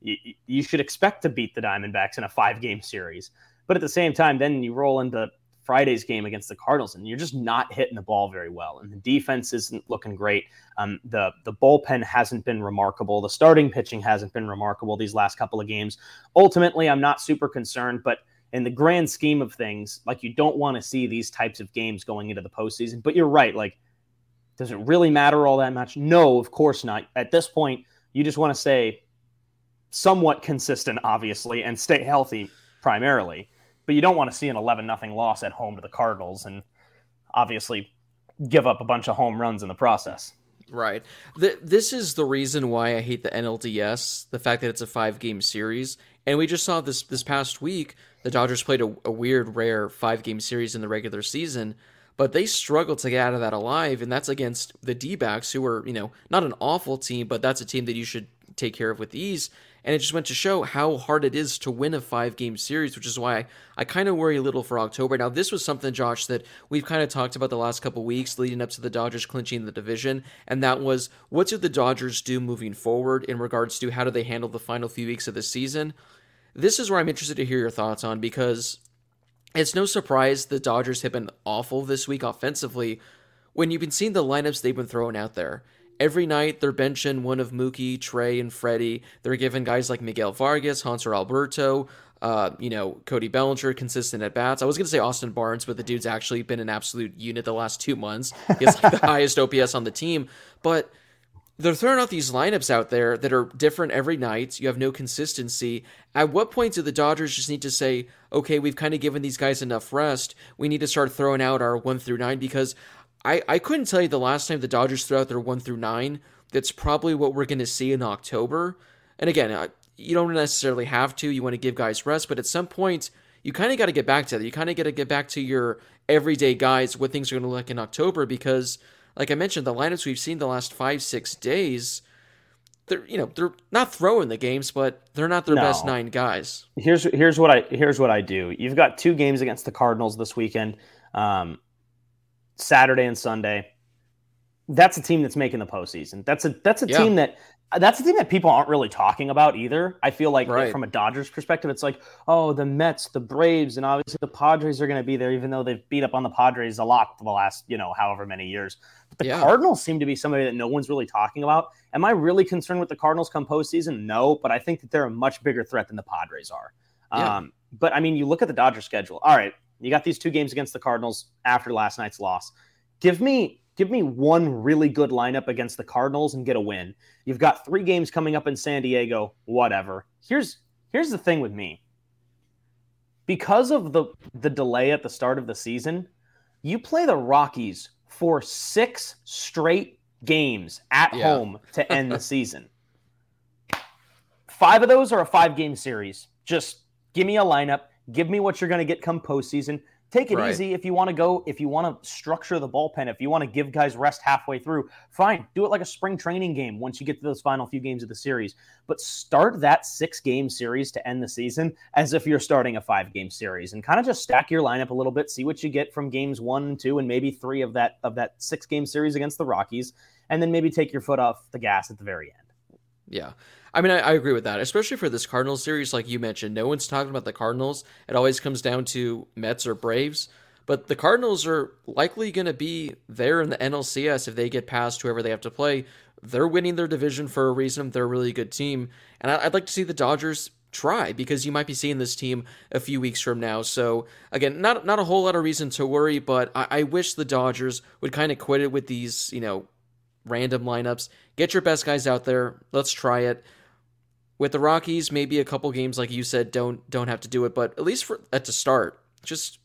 you, you should expect to beat the Diamondbacks in a five game series. But at the same time, then you roll into Friday's game against the Cardinals, and you're just not hitting the ball very well. And the defense isn't looking great. Um, the the bullpen hasn't been remarkable. The starting pitching hasn't been remarkable these last couple of games. Ultimately, I'm not super concerned, but in the grand scheme of things, like you don't want to see these types of games going into the postseason. But you're right. Like, does it really matter all that much? No, of course not. At this point, you just want to say somewhat consistent, obviously, and stay healthy primarily. But you don't want to see an 11 nothing loss at home to the Cardinals and obviously give up a bunch of home runs in the process. Right. The, this is the reason why I hate the NLDS, the fact that it's a five game series. And we just saw this this past week. The Dodgers played a, a weird, rare five game series in the regular season, but they struggled to get out of that alive. And that's against the D backs, who are, you know, not an awful team, but that's a team that you should take care of with ease. And it just went to show how hard it is to win a five game series, which is why I, kind of worry a little for October. Now, this was something, Josh, that we've kind of talked about the last couple weeks leading up to the Dodgers clinching the division. And that was what do the Dodgers do moving forward in regards to how do they handle the final few weeks of the season? This is where I'm interested to hear your thoughts on because it's no surprise the Dodgers have been awful this week offensively when you've been seeing the lineups they've been throwing out there. Every night they're benching one of Mookie, Trey, and Freddie. They're giving guys like Miguel Vargas, Hanser Alberto, uh, you know, Cody Bellinger consistent at bats. I was going to say Austin Barnes, but the dude's actually been an absolute unit the last two months. He has like the highest OPS on the team. But they're throwing out these lineups out there that are different every night. You have no consistency. At what point do the Dodgers just need to say, okay, we've kind of given these guys enough rest. We need to start throwing out our one through nine because I, I couldn't tell you the last time the Dodgers threw out their one through nine. That's probably what we're going to see in October. And again, you don't necessarily have to. You want to give guys rest, but at some point, you kind of got to get back to that. You kind of got to get back to your everyday guys, what things are going to look like in October, because, like I mentioned, the lineups we've seen the last five, six days, they're you know they're not throwing the games, but they're not their no. best nine guys. Here's here's what I here's what I do. You've got two games against the Cardinals this weekend. Um, Saturday and Sunday. That's a team that's making the postseason. That's a that's a yeah. team that that's a team that people aren't really talking about either. I feel like right. from a Dodgers perspective, it's like, oh, the Mets, the Braves, and obviously the Padres are going to be there, even though they've beat up on the Padres a lot for the last, you know, however many years. But the yeah. Cardinals seem to be somebody that no one's really talking about. Am I really concerned with the Cardinals come postseason? No, but I think that they're a much bigger threat than the Padres are. Yeah. Um, but I mean, you look at the Dodgers schedule. All right, you got these two games against the Cardinals after last night's loss. Give me give me one really good lineup against the Cardinals and get a win. You've got three games coming up in San Diego, whatever. Here's here's the thing with me. Because of the the delay at the start of the season, you play the Rockies for 6 straight games at yeah. home to end the season. Five of those are a five game series. Just give me a lineup Give me what you're going to get come postseason. Take it Right. easy if you want to go, if you want to structure the bullpen, if you want to give guys rest halfway through, fine. Do it like a spring training game once you get to those final few games of the series. But start that six game series to end the season as if you're starting a five game series and kind of just stack your lineup a little bit, see what you get from games one two, and maybe three of that of that six game series against the Rockies, and then maybe take your foot off the gas at the very end. Yeah. I mean, I, I agree with that, especially for this Cardinals series. Like you mentioned, no one's talking about the Cardinals. It always comes down to Mets or Braves. But the Cardinals are likely going to be there in the NLCS if they get past whoever they have to play. They're winning their division for a reason. They're a really good team. And I, I'd like to see the Dodgers try because you might be seeing this team a few weeks from now. So again, not not a whole lot of reason to worry, but I, I wish the Dodgers would kind of quit it with these, you know, random lineups. Get your best guys out there. Let's try it. With the Rockies, maybe a couple games like you said don't don't have to do it, but at least for at the start, just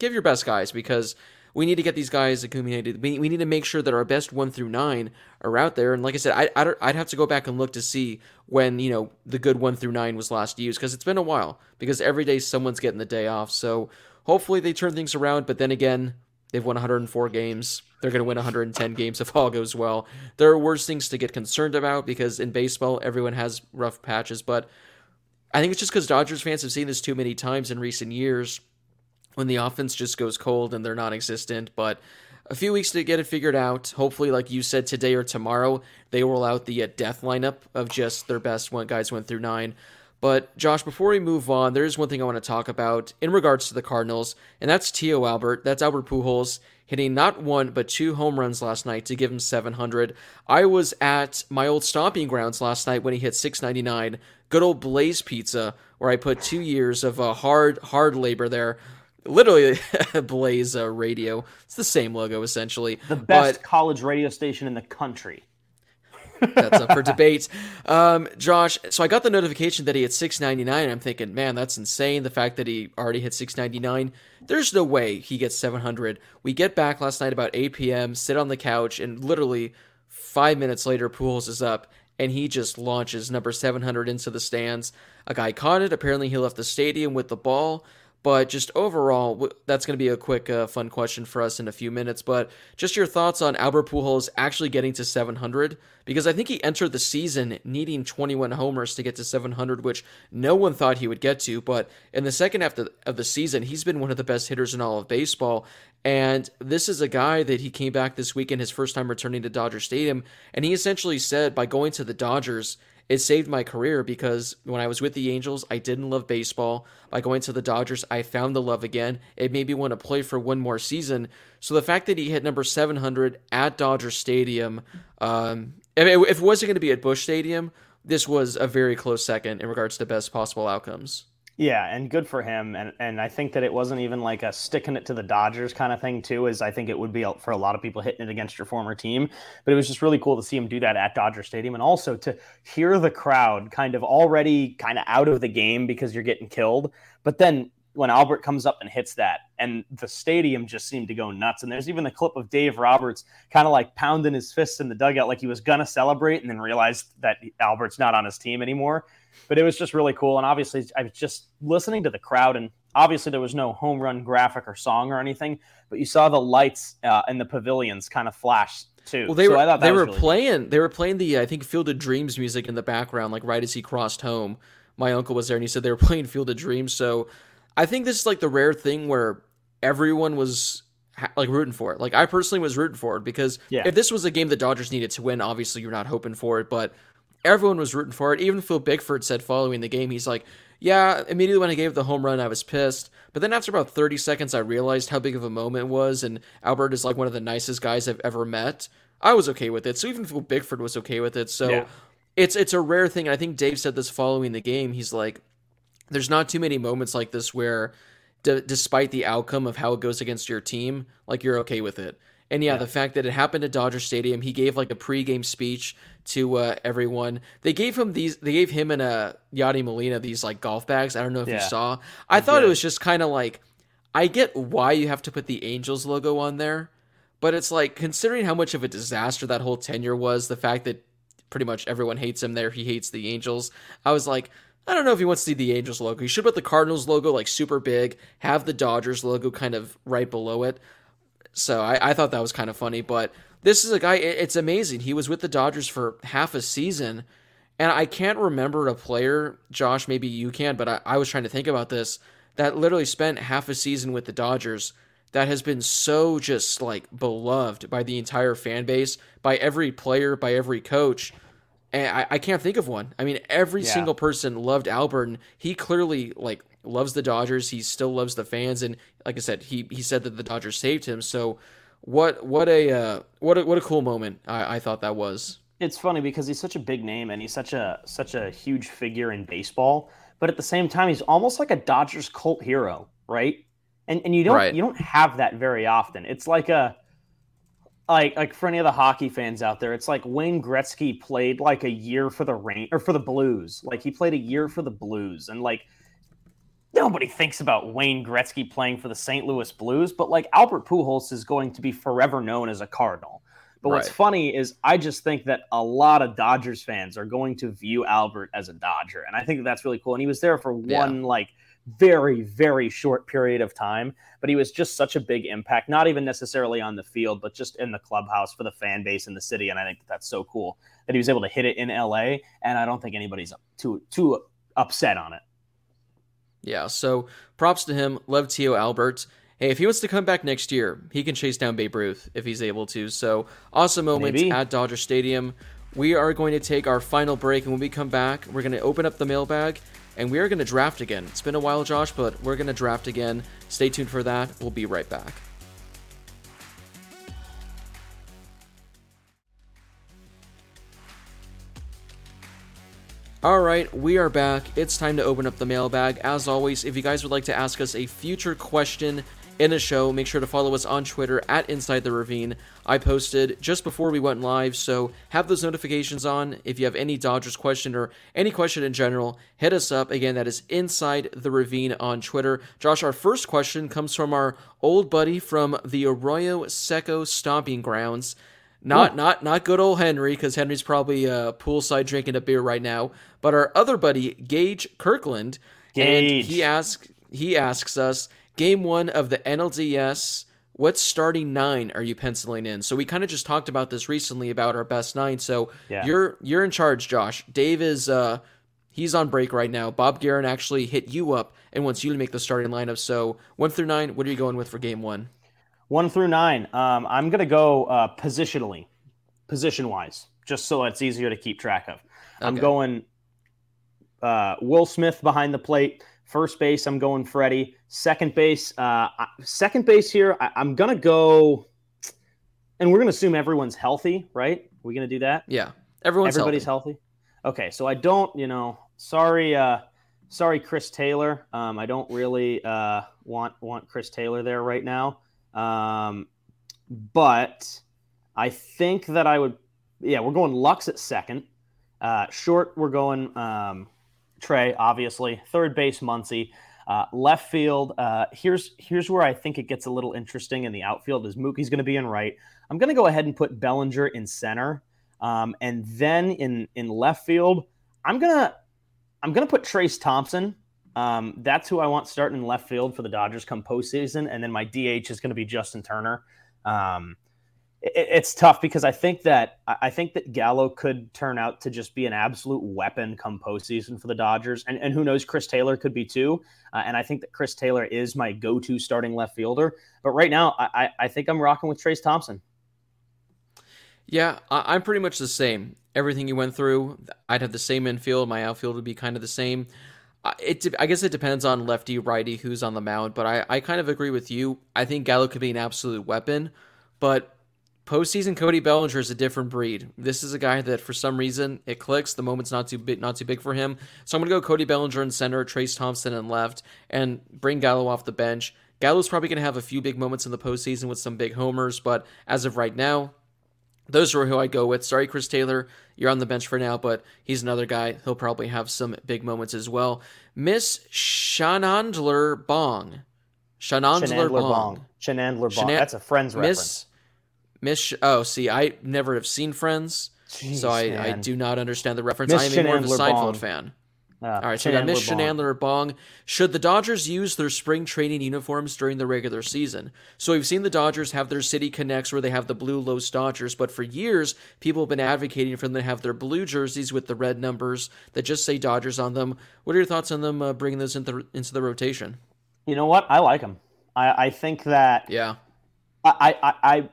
give your best guys because we need to get these guys accumulated. We, we need to make sure that our best one through nine are out there. And like I said, I, I'd, I'd have to go back and look to see when you know the good one through nine was last used because it's been a while. Because every day someone's getting the day off, so hopefully they turn things around. But then again, they've won 104 games. They're going to win 110 games if all goes well. There are worse things to get concerned about because in baseball everyone has rough patches, but I think it's just because Dodgers fans have seen this too many times in recent years when the offense just goes cold and they're non existent. But a few weeks to get it figured out. Hopefully, like you said, today or tomorrow, they roll out the uh, death lineup of just their best one guys went through nine. But Josh, before we move on, there is one thing I want to talk about in regards to the Cardinals, and that's Tio Albert. That's Albert Pujols hitting not one but two home runs last night to give him 700. I was at my old stomping grounds last night when he hit 699. Good old Blaze Pizza, where I put two years of uh, hard hard labor there. Literally, Blaze uh, Radio. It's the same logo essentially. The best But college radio station in the country. That's up for debate. Um, Josh, so I got the notification that he hit 699. I'm thinking, man, that's insane. The fact that he already hit 699. There's no way he gets 700. We get back last night about 8 p.m., sit on the couch, and literally five minutes later, Pujols is up and he just launches number 700 into the stands. A guy caught it. Apparently, he left the stadium with the ball. But just overall, that's going to be a quick, uh, fun question for us in a few minutes. But just your thoughts on Albert Pujols actually getting to 700 because I think he entered the season needing 21 homers to get to 700, which no one thought he would get to. But in the second half of the season, he's been one of the best hitters in all of baseball. And this is a guy that he came back this weekend, his first time returning to Dodger Stadium, and he essentially said by going to the Dodgers it saved my career because when I was with the Angels, I didn't love baseball. By going to the Dodgers, I found the love again. It made me want to play for one more season. So the fact that he hit number 700 at Dodger Stadium, um, if it wasn't going to be at Busch Stadium, this was a very close second in regards to best possible outcomes. Yeah, and good for him. And and I think that it wasn't even like a sticking it to the Dodgers kind of thing too, Is I think it would be for a lot of people hitting it against your former team. But it was just really cool to see him do that at Dodger Stadium, and also to hear the crowd kind of already kind of out of the game because you're getting killed. But then when Albert comes up and hits that, and the stadium just seemed to go nuts. And there's even the clip of Dave Roberts kind of like pounding his fists in the dugout like he was gonna celebrate, and then realized that Albert's not on his team anymore but it was just really cool. And obviously, I was just listening to the crowd, and obviously, there was no home run graphic or song or anything, but you saw the lights uh, in the pavilions kind of flash too. Well, they So were they were really playing they were playing the I think Field of Dreams music in the background, like right as he crossed home. My uncle was there, and he said they were playing Field of Dreams. So I think this is like the rare thing where everyone was ha- like rooting for it. Like I personally was rooting for it because Yeah. if this was a game the Dodgers needed to win, obviously you're not hoping for it, but everyone was rooting for it. Even Phil Bickford said following the game, he's like, "Yeah, immediately when I gave the home run, I was pissed, but then after about 30 seconds, I realized how big of a moment it was, and Albert is like one of the nicest guys I've ever met. I was okay with it. So even Phil Bickford was okay with it. So Yeah. it's it's a rare thing. I think Dave said this following the game. He's like, there's not too many moments like this where, d- despite the outcome of how it goes against your team, like you're okay with it. And yeah, the fact that it happened at Dodger Stadium, he gave like a pregame speech to uh, everyone. They gave him these. They gave him and uh, Yadi Molina these like golf bags. I don't know if you saw. I thought it was just kind of like, I get why you have to put the Angels logo on there, but it's like considering how much of a disaster that whole tenure was, the fact that pretty much everyone hates him there, he hates the Angels. I was like, I don't know if he wants to see the Angels logo. He should put the Cardinals logo like super big, have the Dodgers logo kind of right below it. So I, I thought that was kind of funny. But this is a guy, it's amazing. He was with the Dodgers for half a season. And I can't remember a player, Josh, maybe you can, but I, I was trying to think about this, that literally spent half a season with the Dodgers that has been so just like beloved by the entire fan base, by every player, by every coach. And I, I can't think of one. I mean, every Yeah. single person loved Albert, he clearly like loves the Dodgers. He still loves the fans, and like I said, he he said that the Dodgers saved him. So, what what a uh, what a what a cool moment I, I thought that was. it's funny because he's such a big name and he's such a such a huge figure in baseball, but at the same time he's almost like a Dodgers cult hero, right? And and you don't Right. you don't have that very often. It's like a like like for any of the hockey fans out there, it's like Wayne Gretzky played like a year for the rain or for the Blues. Like he played a year for the Blues and like nobody thinks about Wayne Gretzky playing for the St. Louis Blues, but like Albert Pujols is going to be forever known as a Cardinal. But what's funny is I just think that a lot of Dodgers fans are going to view Albert as a Dodger, and I think that that's really cool. And he was there for Yeah. one like very very short period of time, but he was just such a big impact. Not even necessarily on the field, but just in the clubhouse for the fan base in the city. And I think that that's so cool that he was able to hit it in LA. And I don't think anybody's too too upset on it. Yeah, so props to him. Love Tio Albert. Hey, if he wants to come back next year, he can chase down Babe Ruth if he's able to. So awesome moment Maybe. at Dodger Stadium. We are going to take our final break, and when we come back, we're going to open up the mailbag and we are going to draft again. It's been a while, Josh, but we're going to draft again. Stay tuned for that. We'll be right back. All right, we are back. It's time to open up the mailbag. As always, if you guys would like to ask us a future question in the show, make sure to follow us on Twitter at Inside the Ravine. I posted just before we went live, so have those notifications on. If you have any Dodgers question or any question in general, hit us up. Again, that is Inside the Ravine on Twitter. Josh, our first question comes from our old buddy from the Arroyo Seco Stomping Grounds. Not not not good old Henry, because Henry's probably uh, poolside drinking a beer right now. But our other buddy Gage Kirkland, and he asks he asks us game one of the NLDS. What starting nine are you penciling in? So we kind of just talked about this recently about our best nine. So Yeah. you're you're in charge, Josh. Dave is uh he's on break right now. Bob Geren actually hit you up and wants you to make the starting lineup. So one through nine, what are you going with for game one? One through nine. Um, I'm going to go uh, positionally, position wise, just so it's easier to keep track of. I'm going uh, Will Smith behind the plate. First base, I'm going Freddie. Second base, uh, second base here, I, I'm going to go, and we're going to assume everyone's healthy, right? we going to do that? Yeah, everyone's Everybody's healthy. healthy. Okay, so I don't, you know, sorry, uh, sorry, Chris Taylor. Um, I don't really uh, want want Chris Taylor there right now. Um, but I think that I would. Yeah, we're going Lux at second. Uh, short, we're going um, Trey, obviously. Third base, Muncy. Uh, left field. Uh, here's here's where I think it gets a little interesting in the outfield. Is Mookie's going to be in right? I'm going to go ahead and put Bellinger in center, um, and then in in left field, I'm gonna I'm gonna put Trayce Thompson. Um, that's who I want starting in left field for the Dodgers come postseason, and then my DH is going to be Justin Turner. Um, it's tough because I think that I think that Gallo could turn out to just be an absolute weapon come postseason for the Dodgers, and, and who knows, Chris Taylor could be too. Uh, and I think that Chris Taylor is my go-to starting left fielder. But right now, I, I, think I'm rocking with Trayce Thompson. Yeah, I'm pretty much the same. Everything you went through, I'd have the same infield. My outfield would be kind of the same. It, I guess it depends on lefty, righty, who's on the mound. But I, I kind of agree with you. I think Gallo could be an absolute weapon. But postseason Cody Bellinger is a different breed. This is a guy that for some reason it clicks. The moment's not too big, not too big for him. So I'm gonna go Cody Bellinger in center, Trayce Thompson in left, and bring Gallo off the bench. Gallo's probably gonna have a few big moments in the postseason with some big homers, but as of right now, those are who I go with. Sorry, Chris Taylor, you're on the bench for now, but he's another guy. He'll probably have some big moments as well. Miss Chanandler Bong. Chanandler Bong. Bong. Bong. That's a Friends reference. Miss Miss Sh- Oh, see, I never have seen Friends, so I, I do not understand the reference. Miss I am a more of a Seinfeld Bong. fan. Uh, All right, so we got Miss Chanandler Bong. Should the Dodgers use their spring training uniforms during the regular season? So we've seen the Dodgers have their City Connects where they have the blue Los Dodgers, but for years people have been advocating for them to have their blue jerseys with the red numbers that just say Dodgers on them. What are your thoughts on them uh, bringing those into into the rotation? You know what? I like them. I, I think that Yeah, I, I, I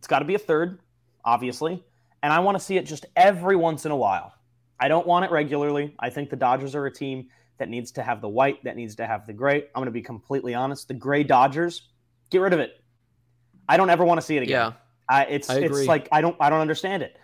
it's got to be a third, obviously, and I want to see it just every once in a while. I don't want it regularly. I think the Dodgers are a team that needs to have the white, that needs to have the gray. I'm going to be completely honest. The gray Dodgers, get rid of it. I don't ever want to see it again. yeah, I, it's I it's like I don't I don't understand it.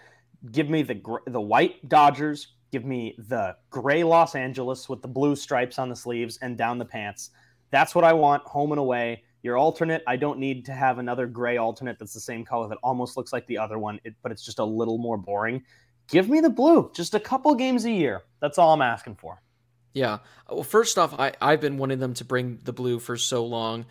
Give me the the white Dodgers. Give me the gray Los Angeles with the blue stripes on the sleeves and down the pants. That's what I want, home and away. Your alternate, I don't need to have another gray alternate that's the same color that almost looks like the other one, but it's just a little more boring. Give me the blue, just a couple games a year. That's all I'm asking for. Yeah. Well, first off, I, I've been wanting them to bring the blue for so long.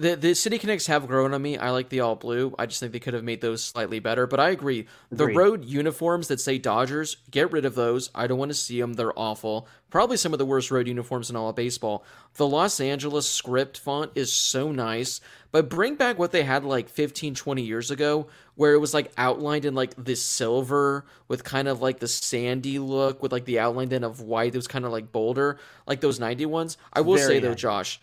The the City Connects have grown on me. I like the all blue. I just think they could have made those slightly better. But I agree. The Agreed. road uniforms that say Dodgers, get rid of those. I don't want to see them. They're awful. Probably some of the worst road uniforms in all of baseball. The Los Angeles script font is so nice, but bring back what they had like 15, 20 years ago, where it was like outlined in like this silver with kind of like the sandy look with like the outline then of white. It was kind of like bolder, like those 90 ones. I will Very say though. Josh,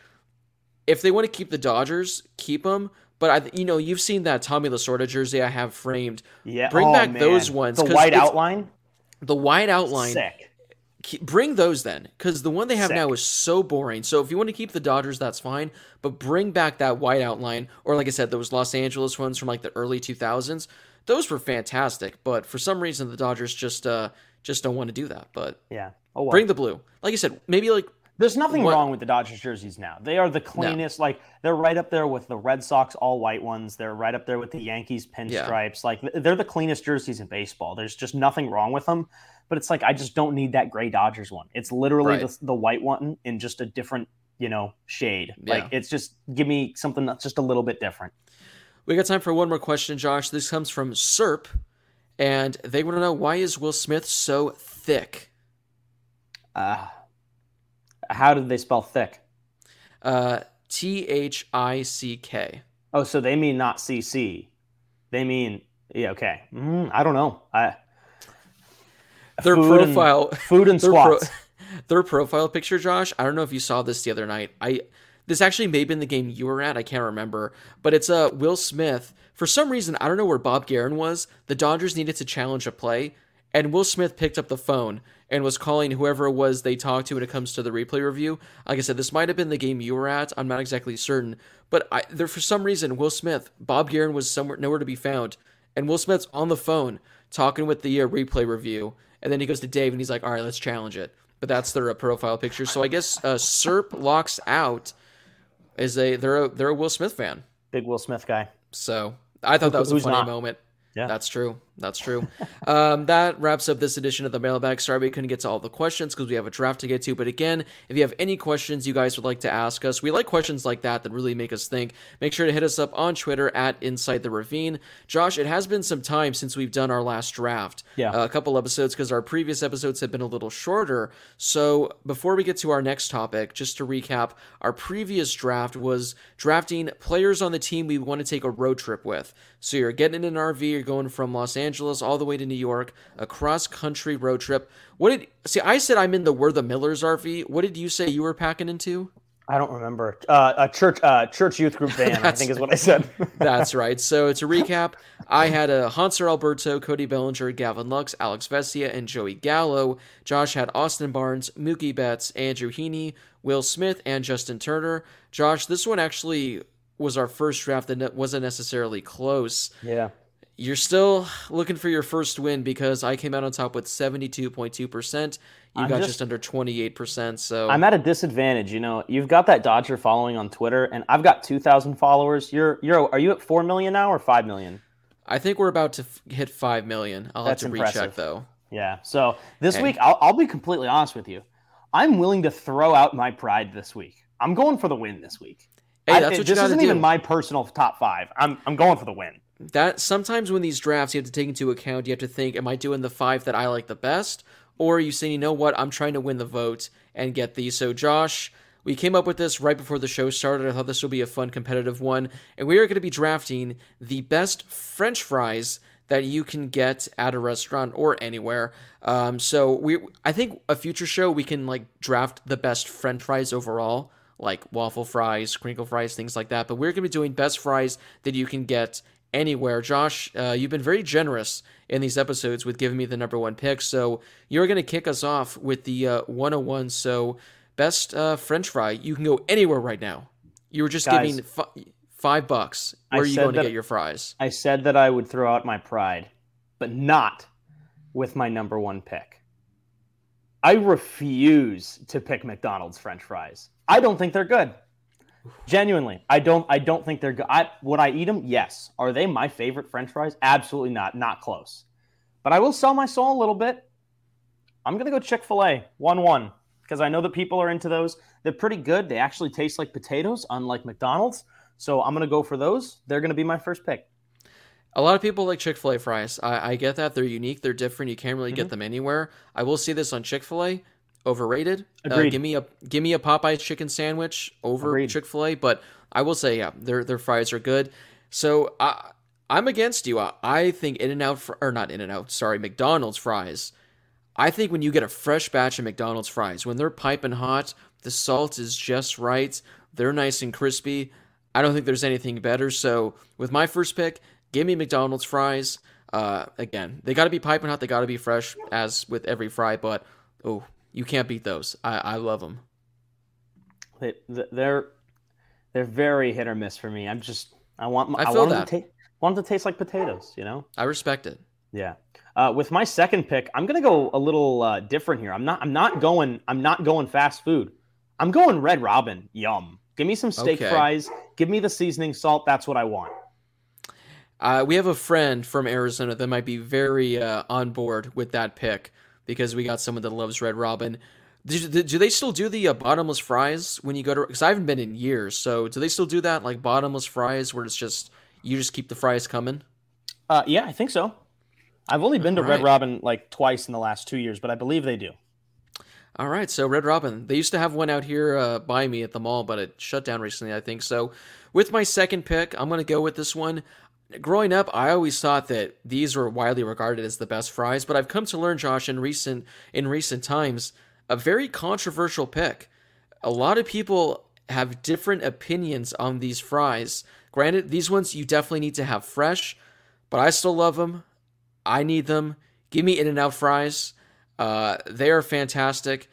if they want to keep the Dodgers, keep them. But I, you know, you've seen that Tommy Lasorda jersey I have framed. Yeah, bring oh, back man. those ones. The white outline, the white outline. sick. Keep, bring those then, because the one they have Sick. now is so boring. So if you want to keep the Dodgers, that's fine. But bring back that white outline, or like I said, those Los Angeles ones from like the early 2000s. Those were fantastic. But for some reason, the Dodgers just uh just don't want to do that. But Yeah. Oh, bring the blue. Like I said, maybe like There's nothing What- wrong with the Dodgers jerseys now. They are the cleanest. Like they're right up there with the Red Sox all white ones. They're right up there with the Yankees pinstripes. Like they're the cleanest jerseys in baseball. There's just nothing wrong with them. But it's like I just don't need that gray Dodgers one. It's literally Right. the, the white one in just a different, you know, shade. Like it's just give me something that's just a little bit different. We got time for one more question, Josh. This comes from Serp, and they want to know why is Will Smith so thick? Uh, how did they spell thick? Uh, T H I C K. Oh, so they mean not CC. They mean yeah. Okay. Mm, I don't know. I Their Food and- profile, food and their, pro- squats. their profile picture, Josh. I don't know if you saw this the other night. I this actually may have been the game you were at. I can't remember, but it's uh, Will Smith. For some reason, I don't know where Bob Geren was. The Dodgers needed to challenge a play, and Will Smith picked up the phone and was calling whoever it was they talked to when it comes to the replay review. Like I said, this might have been the game you were at. I'm not exactly certain, but I, there for some reason, Will Smith, Bob Geren was somewhere nowhere to be found, and Will Smith's on the phone talking with the uh, replay review, and then he goes to Dave and he's like, "All right, let's challenge it." But that's their uh, profile picture. So I guess uh, Serp locks out is a they're a they're a Will Smith fan. Big Will Smith guy. So I thought that was a funny not? moment. Yeah. That's true. That's true. um, that wraps up this edition of the mailbag. Sorry we couldn't get to all the questions because we have a draft to get to. But again, if you have any questions you guys would like to ask us, we like questions like that that really make us think. Make sure to hit us up on Twitter at Inside the Ravine. Josh, it has been some time since we've done our last draft. Yeah. Uh, a couple episodes because our previous episodes have been a little shorter. So before we get to our next topic, just to recap, our previous draft was drafting players on the team we want to take a road trip with. So you're getting in an RV, you're going from Los Angeles all the way to New York, a cross country road trip. What did see? I said I'm in the We're the Millers RV. What did you say you were packing into? I don't remember. Uh, a church uh, church youth group van, I think is what I said. That's right. So to recap, I had a Hanser Alberto, Cody Bellinger, Gavin Lux, Alex Vesia, and Joey Gallo. Josh had Austin Barnes, Mookie Betts, Andrew Heaney, Will Smith, and Justin Turner. Josh, this one actually was our first draft that wasn't necessarily close. yeah. You're still looking for your first win because I came out on top with 72.2%. You I'm got just- just, under 28%. So I'm at a disadvantage. You know, you've got that Dodger following on Twitter, and I've got 2,000 followers. You're you're are you at four million now or five million? I think we're about to f- hit 5 million. I'll That's have to impressive. recheck though. Yeah. So this Hey. week, I'll, I'll be completely honest with you. I'm willing to throw out my pride this week. I'm going for the win this week. Hey, I- that's what you this isn't do. even my personal top five. I'm I'm going for the win. That sometimes when these drafts you have to take into account you have to think am i doing the five that i like the best or you say, you know what, I'm trying to win the vote and get these. So, Josh, we came up with this right before the show started. I thought this would be a fun competitive one. And we are going to be drafting the best French fries that you can get at a restaurant or anywhere. Um, so we, I think a future show we can like draft the best French fries overall, like waffle fries, crinkle fries, things like that. But we're gonna be doing best fries that you can get anywhere. Josh, uh, you've been very generous in these episodes with giving me the number one pick. So you're gonna kick us off with the uh, 101. So best uh, French fry, you can go anywhere right now. You were just Guys. giving. Fi- Five bucks. Where I are you going to get your fries? I said that I would throw out my pride, but not with my number one pick. I refuse to pick McDonald's French fries. I don't think they're good. Genuinely, I don't. I don't think they're good. I, would I eat them? Yes. Are they my favorite French fries? Absolutely not. Not close. But I will sell my soul a little bit. I'm gonna go Chick Fil A one one because I know that people are into those. They're pretty good. They actually taste like potatoes, unlike McDonald's. So I'm gonna go for those. They're gonna be my first pick. A lot of people like Chick fil A fries. I, I get that. They're unique, they're different. You can't really Mm-hmm. get them anywhere. I will see this on Chick fil A. Overrated. Uh, give me a give me a Popeyes chicken sandwich over Chick fil A, but I will say, yeah, their their fries are good. So I I'm against you. I, I think In and Out fr- or not In and Out, sorry, McDonald's fries. I think when you get a fresh batch of McDonald's fries, when they're piping hot, the salt is just right, they're nice and crispy. I don't think there's anything better. So with my first pick, give me McDonald's fries. Uh, again, they got to be piping hot. They got to be fresh, as with every fry. But oh, you can't beat those. I, I love them. They, they're they're very hit or miss for me. I'm just I want I I, want them that. to taste want them to taste like potatoes. You know. I respect it. Yeah. Uh, with my second pick, I'm gonna go a little uh, different here. I'm not. I'm not going. I'm not going fast food. I'm going Red Robin. Yum. Give me some steak Okay. fries. Give me the seasoning salt. That's what I want. Uh, we have a friend from Arizona that might be very uh, on board with that pick because we got someone that loves Red Robin. Do, do do they still do the uh, bottomless fries when you go to? Because I haven't been in years. So do they still do that, like bottomless fries, where it's just you just keep the fries coming? Uh, yeah, I think so. I've only been to Red Robin like twice in the last two years, but I believe they do. All right, so Red Robin. They used to have one out here uh, by me at the mall, but it shut down recently, I think. So, with my second pick, I'm going to go with this one. Growing up, I always thought that these were widely regarded as the best fries, but I've come to learn, Josh, in recent in recent times, a very controversial pick. A lot of people have different opinions on these fries. Granted, these ones you definitely need to have fresh, but I still love them. I need them. Give me In and Out fries. Uh, they are fantastic.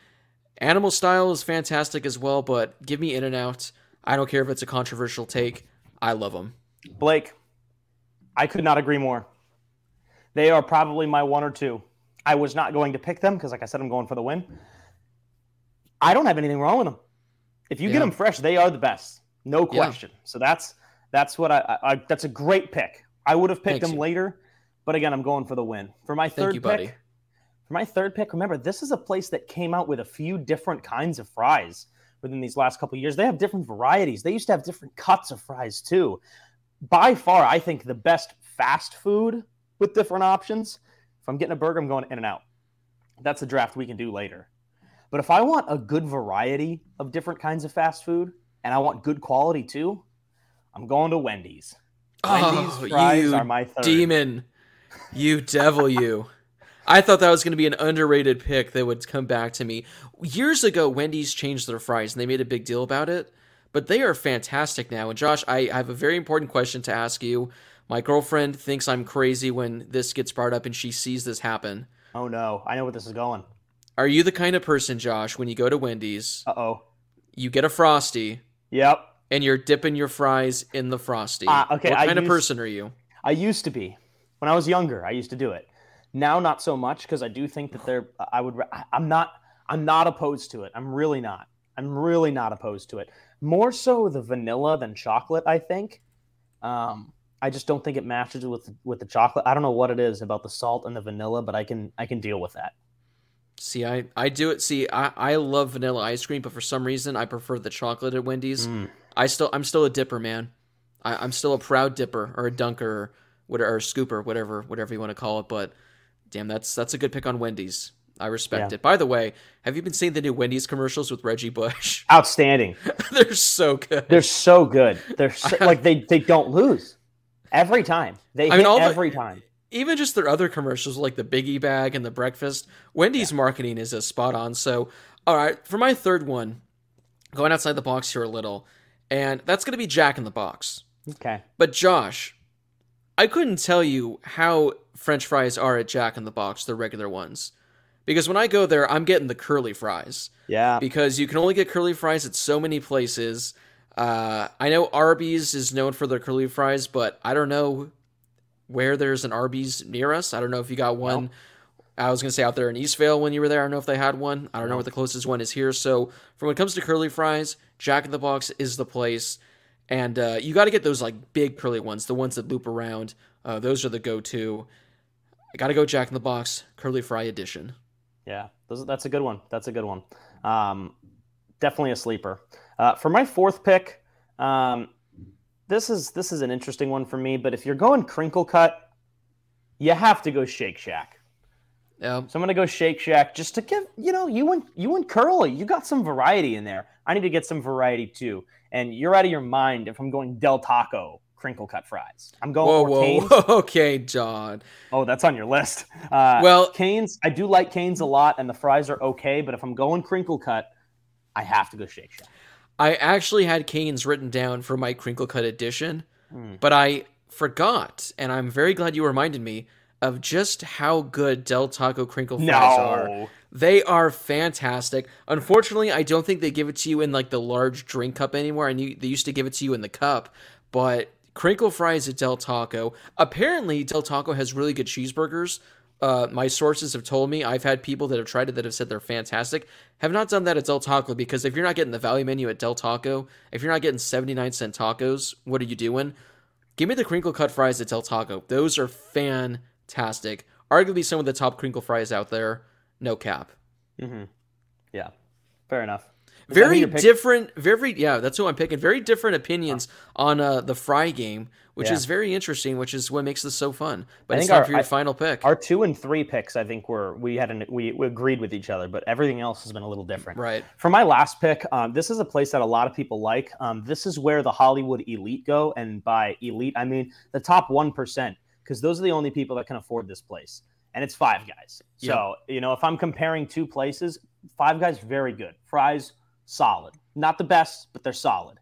Animal style is fantastic as well, but give me In and Out. I don't care if it's a controversial take. I love them. Blake, I could not agree more. They are probably my one or two. I was not going to pick them because, like I said, I'm going for the win. I don't have anything wrong with them. If you get them fresh, they are the best, no Yeah. question. So that's that's what I, I, I that's a great pick. I would have picked Thanks, them you. later, but again, I'm going for the win. For my third you, pick, buddy. for my third pick, remember this is a place that came out with a few different kinds of fries within these last couple of years. They have different varieties. They used to have different cuts of fries too. By far, I think the best fast food with different options. If I'm getting a burger, I'm going in and out. That's a draft we can do later. But if I want a good variety of different kinds of fast food and I want good quality too, I'm going to Wendy's. Oh, Wendy's Oh, fries you are my third. demon. You devil, you. I thought that was going to be an underrated pick that would come back to me. Years ago, Wendy's changed their fries and they made a big deal about it, but they are fantastic now. And Josh, I have a very important question to ask you. My girlfriend thinks I'm crazy when this gets brought up and she sees this happen. Oh no, I know where this is going. Are you the kind of person, Josh, when you go to Wendy's, Uh oh. you get a Frosty Yep. and you're dipping your fries in the Frosty? Ah, okay, What I kind of used- person are you? I used to be. When I was younger, I used to do it. Now, not so much because I do think that they're. I would. I'm not. I'm not opposed to it. I'm really not. I'm really not opposed to it. More so the vanilla than chocolate. I think. Um, I just don't think it matches with with the chocolate. I don't know what it is about the salt and the vanilla, but I can I can deal with that. See, I, I do it. See, I, I love vanilla ice cream, but for some reason I prefer the chocolate at Wendy's. Mm. I still I'm still a dipper, man. I, I'm still a proud dipper or a dunker or whatever or a scooper, whatever whatever you want to call it. But damn, that's that's a good pick on Wendy's. I respect Yeah. it. By the way, have you been seeing the new Wendy's commercials with Reggie Bush? Outstanding. They're so good. They're so good. They're so, like they they don't lose every time. They I hit mean, all the- every time. even just their other commercials like the biggie bag and the breakfast wendy's marketing is a spot on so all right for my third one going outside the box here a little and that's going to be jack in the box Okay. but josh i couldn't tell you how french fries are at jack in the box the regular ones because when i go there i'm getting the curly fries Yeah. because you can only get curly fries at so many places. Uh, I know Arby's is known for their curly fries, but I don't know where there's an Arby's near us. I don't know if you got one. I was gonna say out there in Eastvale when you were there. I don't know if they had one. I don't know what the closest one is here. So, for when it comes to curly fries, Jack in the Box is the place, and uh, you got to get those like big curly ones, the ones that loop around. Uh, those are the go-to. I got to go Jack in the Box curly fry edition. Yeah, those, that's a good one. That's a good one. Um, definitely a sleeper. Uh, for my fourth pick, um, this is this is an interesting one for me. But if you're going crinkle cut, you have to go Shake Shack. Um, So I'm gonna go Shake Shack just to give you know you and you and Curly, you got some variety in there. I need to get some variety too. And you're out of your mind if I'm going Del Taco crinkle cut fries. I'm going whoa, for whoa, Cane's. okay, John. Oh, that's on your list. Uh, Well- Canes, I do like Canes a lot, and the fries are okay. But if I'm going crinkle cut, I have to go Shake Shack. I actually had Canes written down for my crinkle cut edition, Hmm. but I forgot, and I'm very glad you reminded me of just how good Del Taco crinkle fries are. They are fantastic. Unfortunately, I don't think they give it to you in like the large drink cup anymore. I knew they used to give it to you in the cup, but crinkle fries at Del Taco. Apparently, Del Taco has really good cheeseburgers. Uh, my sources have told me I've had people that have tried it that have said they're fantastic. Have not done that at Del Taco because if you're not getting the value menu at Del Taco, if you're not getting 79 cent tacos, what are you doing? Give me the crinkle cut fries at Del Taco. Those are fantastic. Arguably some of the top crinkle fries out there. No cap. Yeah, fair enough. Is that who Very different. Very yeah. That's who I'm picking. Very different opinions on uh, the fry game, which Yeah. is very interesting. Which is what makes this so fun. But I it's our- for your I- final pick. Our two and three picks, I think, were we had an, we, we agreed with each other, but everything else has been a little different. Right. For my last pick, um, this is a place that a lot of people like. Um, this is where the Hollywood elite go, and by elite, I mean the top one percent, because those are the only people that can afford this place, and it's Five Guys. So you know, if I'm comparing two places, Five Guys very good, fries solid, not the best, but they're solid.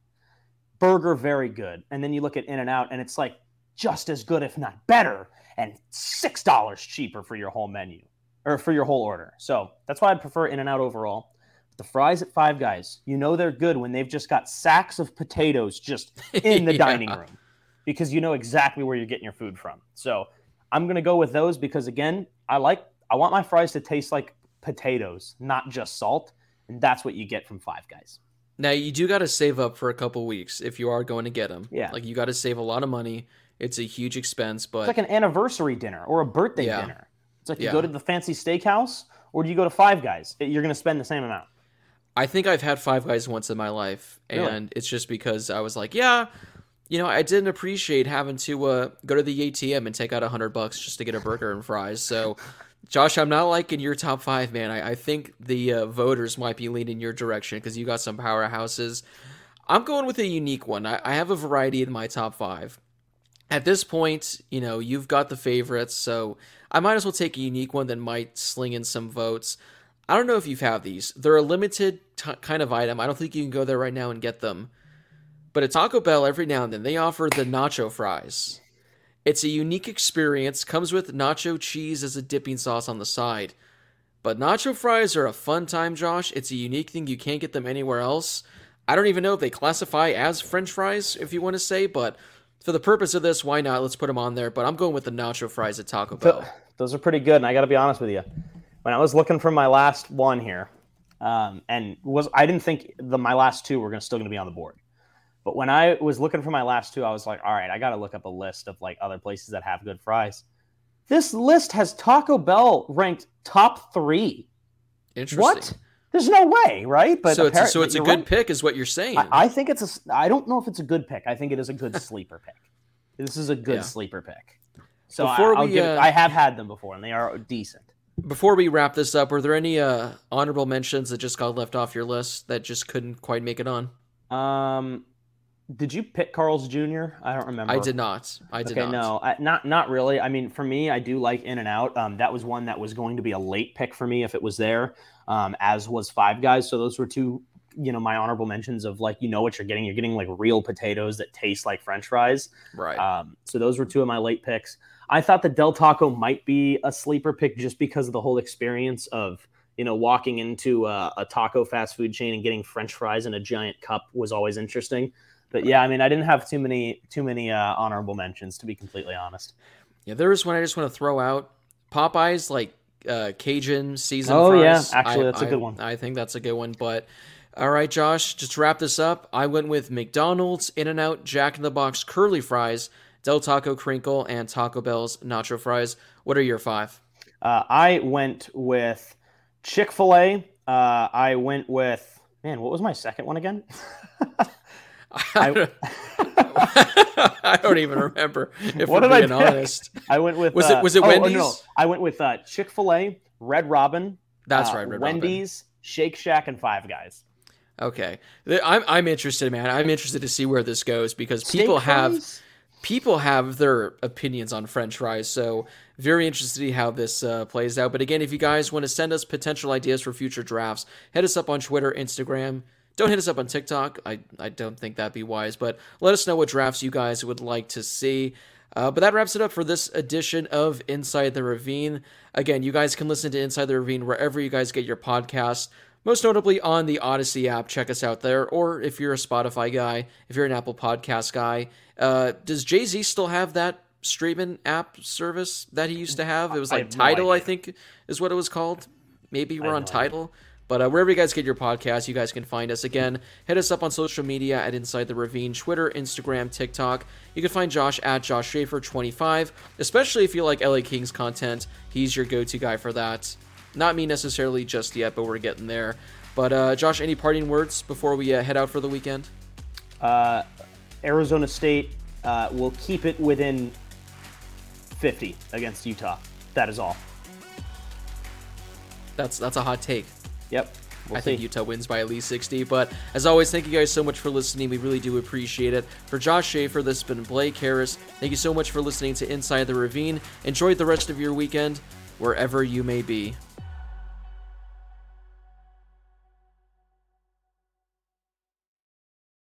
Burger very good, and then you look at In and Out, and it's like just as good, if not better, and six dollars cheaper for your whole menu or for your whole order. So that's why I prefer In and Out overall. The fries at Five Guys, you know they're good when they've just got sacks of potatoes just in the Yeah. dining room because you know exactly where you're getting your food from. So I'm gonna go with those because again, I like I want my fries to taste like potatoes, not just salt, and that's what you get from Five Guys. Now you do got to save up for a couple weeks if you are going to get them. Yeah. Like you got to save a lot of money. It's a huge expense, but It's like an anniversary dinner or a birthday Yeah. dinner. It's like Yeah. you go to the fancy steakhouse or do you go to Five Guys? You're gonna spend the same amount. I think I've had Five Guys once in my life, Really? and it's just because I was like, yeah, you know, I didn't appreciate having to uh, go to the ATM and take out a hundred bucks just to get a burger and fries. So, Josh, I'm not liking your top five, man. I, I think the uh, voters might be leaning your direction because you got some powerhouses. I'm going with a unique one. I, I have a variety in my top five. At this point, you know, you've got the favorites, so I might as well take a unique one that might sling in some votes. I don't know if you've had these. They're a limited t- kind of item. I don't think you can go there right now and get them. But at Taco Bell, every now and then, they offer the nacho fries. It's a unique experience, comes with nacho cheese as a dipping sauce on the side. But nacho fries are a fun time, Josh. It's a unique thing. You can't get them anywhere else. I don't even know if they classify as french fries, if you want to say, but for the purpose of this, why not? Let's put them on there. But I'm going with the nacho fries at Taco Bell. Those are pretty good, and I got to be honest with you. When I was looking for my last one here, um, and was I didn't think the my last two were gonna, still going to be on the board, but when I was looking for my last two, I was like, all right, I got to look up a list of like other places that have good fries. This list has Taco Bell ranked top three. Interesting. What? There's no way, right? But so it's a, so it's a good right. pick, is what you're saying. I, I think it's a. I don't know if it's a good pick. I think it is a good sleeper pick. This is a good Yeah. sleeper pick. So Before I, we, it, uh, I have had them before, and they are decent. Before we wrap this up, were there any uh, honorable mentions that just got left off your list that just couldn't quite make it on? Um, did you pick Carl's Jr.? I don't remember. I did not. I did okay, not. no, I, not not really. I mean, for me, I do like In and Out. Um, that was one that was going to be a late pick for me if it was there. Um, as was Five Guys. So those were two, you know, my honorable mentions of like you know what you're getting. You're getting like real potatoes that taste like French fries. Right. Um, so those were two of my late picks. I thought the Del Taco might be a sleeper pick just because of the whole experience of you know walking into a, a taco fast food chain and getting French fries in a giant cup was always interesting. But yeah, I mean, I didn't have too many too many uh, honorable mentions to be completely honest. Yeah, there is one I just want to throw out. Popeyes, like uh, Cajun season. Oh, yeah. fries. Actually, I- that's a I- good one. I think that's a good one. But all right, Josh, just to wrap this up, I went with McDonald's, In and Out, Jack in the Box curly fries, Del Taco crinkle, and Taco Bell's nacho fries. What are your five? Uh, I went with Chick Fil A. Uh, I went with man. What was my second one again? I, don't, I don't even remember. If What we're did I being pick? honest, I went with Was it- uh, was it oh, oh, Wendy's? no, I went with uh, Chick Fil A, Red Robin. That's uh, right, Red Robin. Wendy's, Shake Shack, and Five Guys. Okay, I'm I'm interested, man. I'm interested to see where this goes because people Steak have fries? people have their opinions on French fries. So very interested to see how this uh, plays out. But again, if you guys want to send us potential ideas for future drafts, hit us up on Twitter, Instagram. Don't hit us up on TikTok. I I don't think that'd be wise. But let us know what drafts you guys would like to see. Uh, but that wraps it up for this edition of Inside the Ravine. Again, you guys can listen to Inside the Ravine wherever you guys get your podcasts. Most notably on the Audacy app, check us out there. Or if you're a Spotify guy, if you're an Apple Podcast guy, uh, does Jay Z still have that streaming app service that he used to have? It was I like have no Tidal, I think, is what it was called. Maybe we're on no idea. But uh, wherever you guys get your podcast, you guys can find us. Again, hit us up on social media at Inside the Ravine, Twitter, Instagram, TikTok. You can find Josh at Josh Schaefer25, especially if you like LA Kings content. He's your go to guy for that. Not me necessarily just yet, but we're getting there. But uh, Josh, any parting words before we uh, head out for the weekend? Uh, Arizona State uh, will keep it within 50 against Utah. That is all. That's that's a hot take. Yep. We'll I see. think Utah wins by at least 60. But as always, thank you guys so much for listening. We really do appreciate it. For Josh Schaefer, this has been Blake Harris. Thank you so much for listening to Inside the Ravine. Enjoy the rest of your weekend, wherever you may be.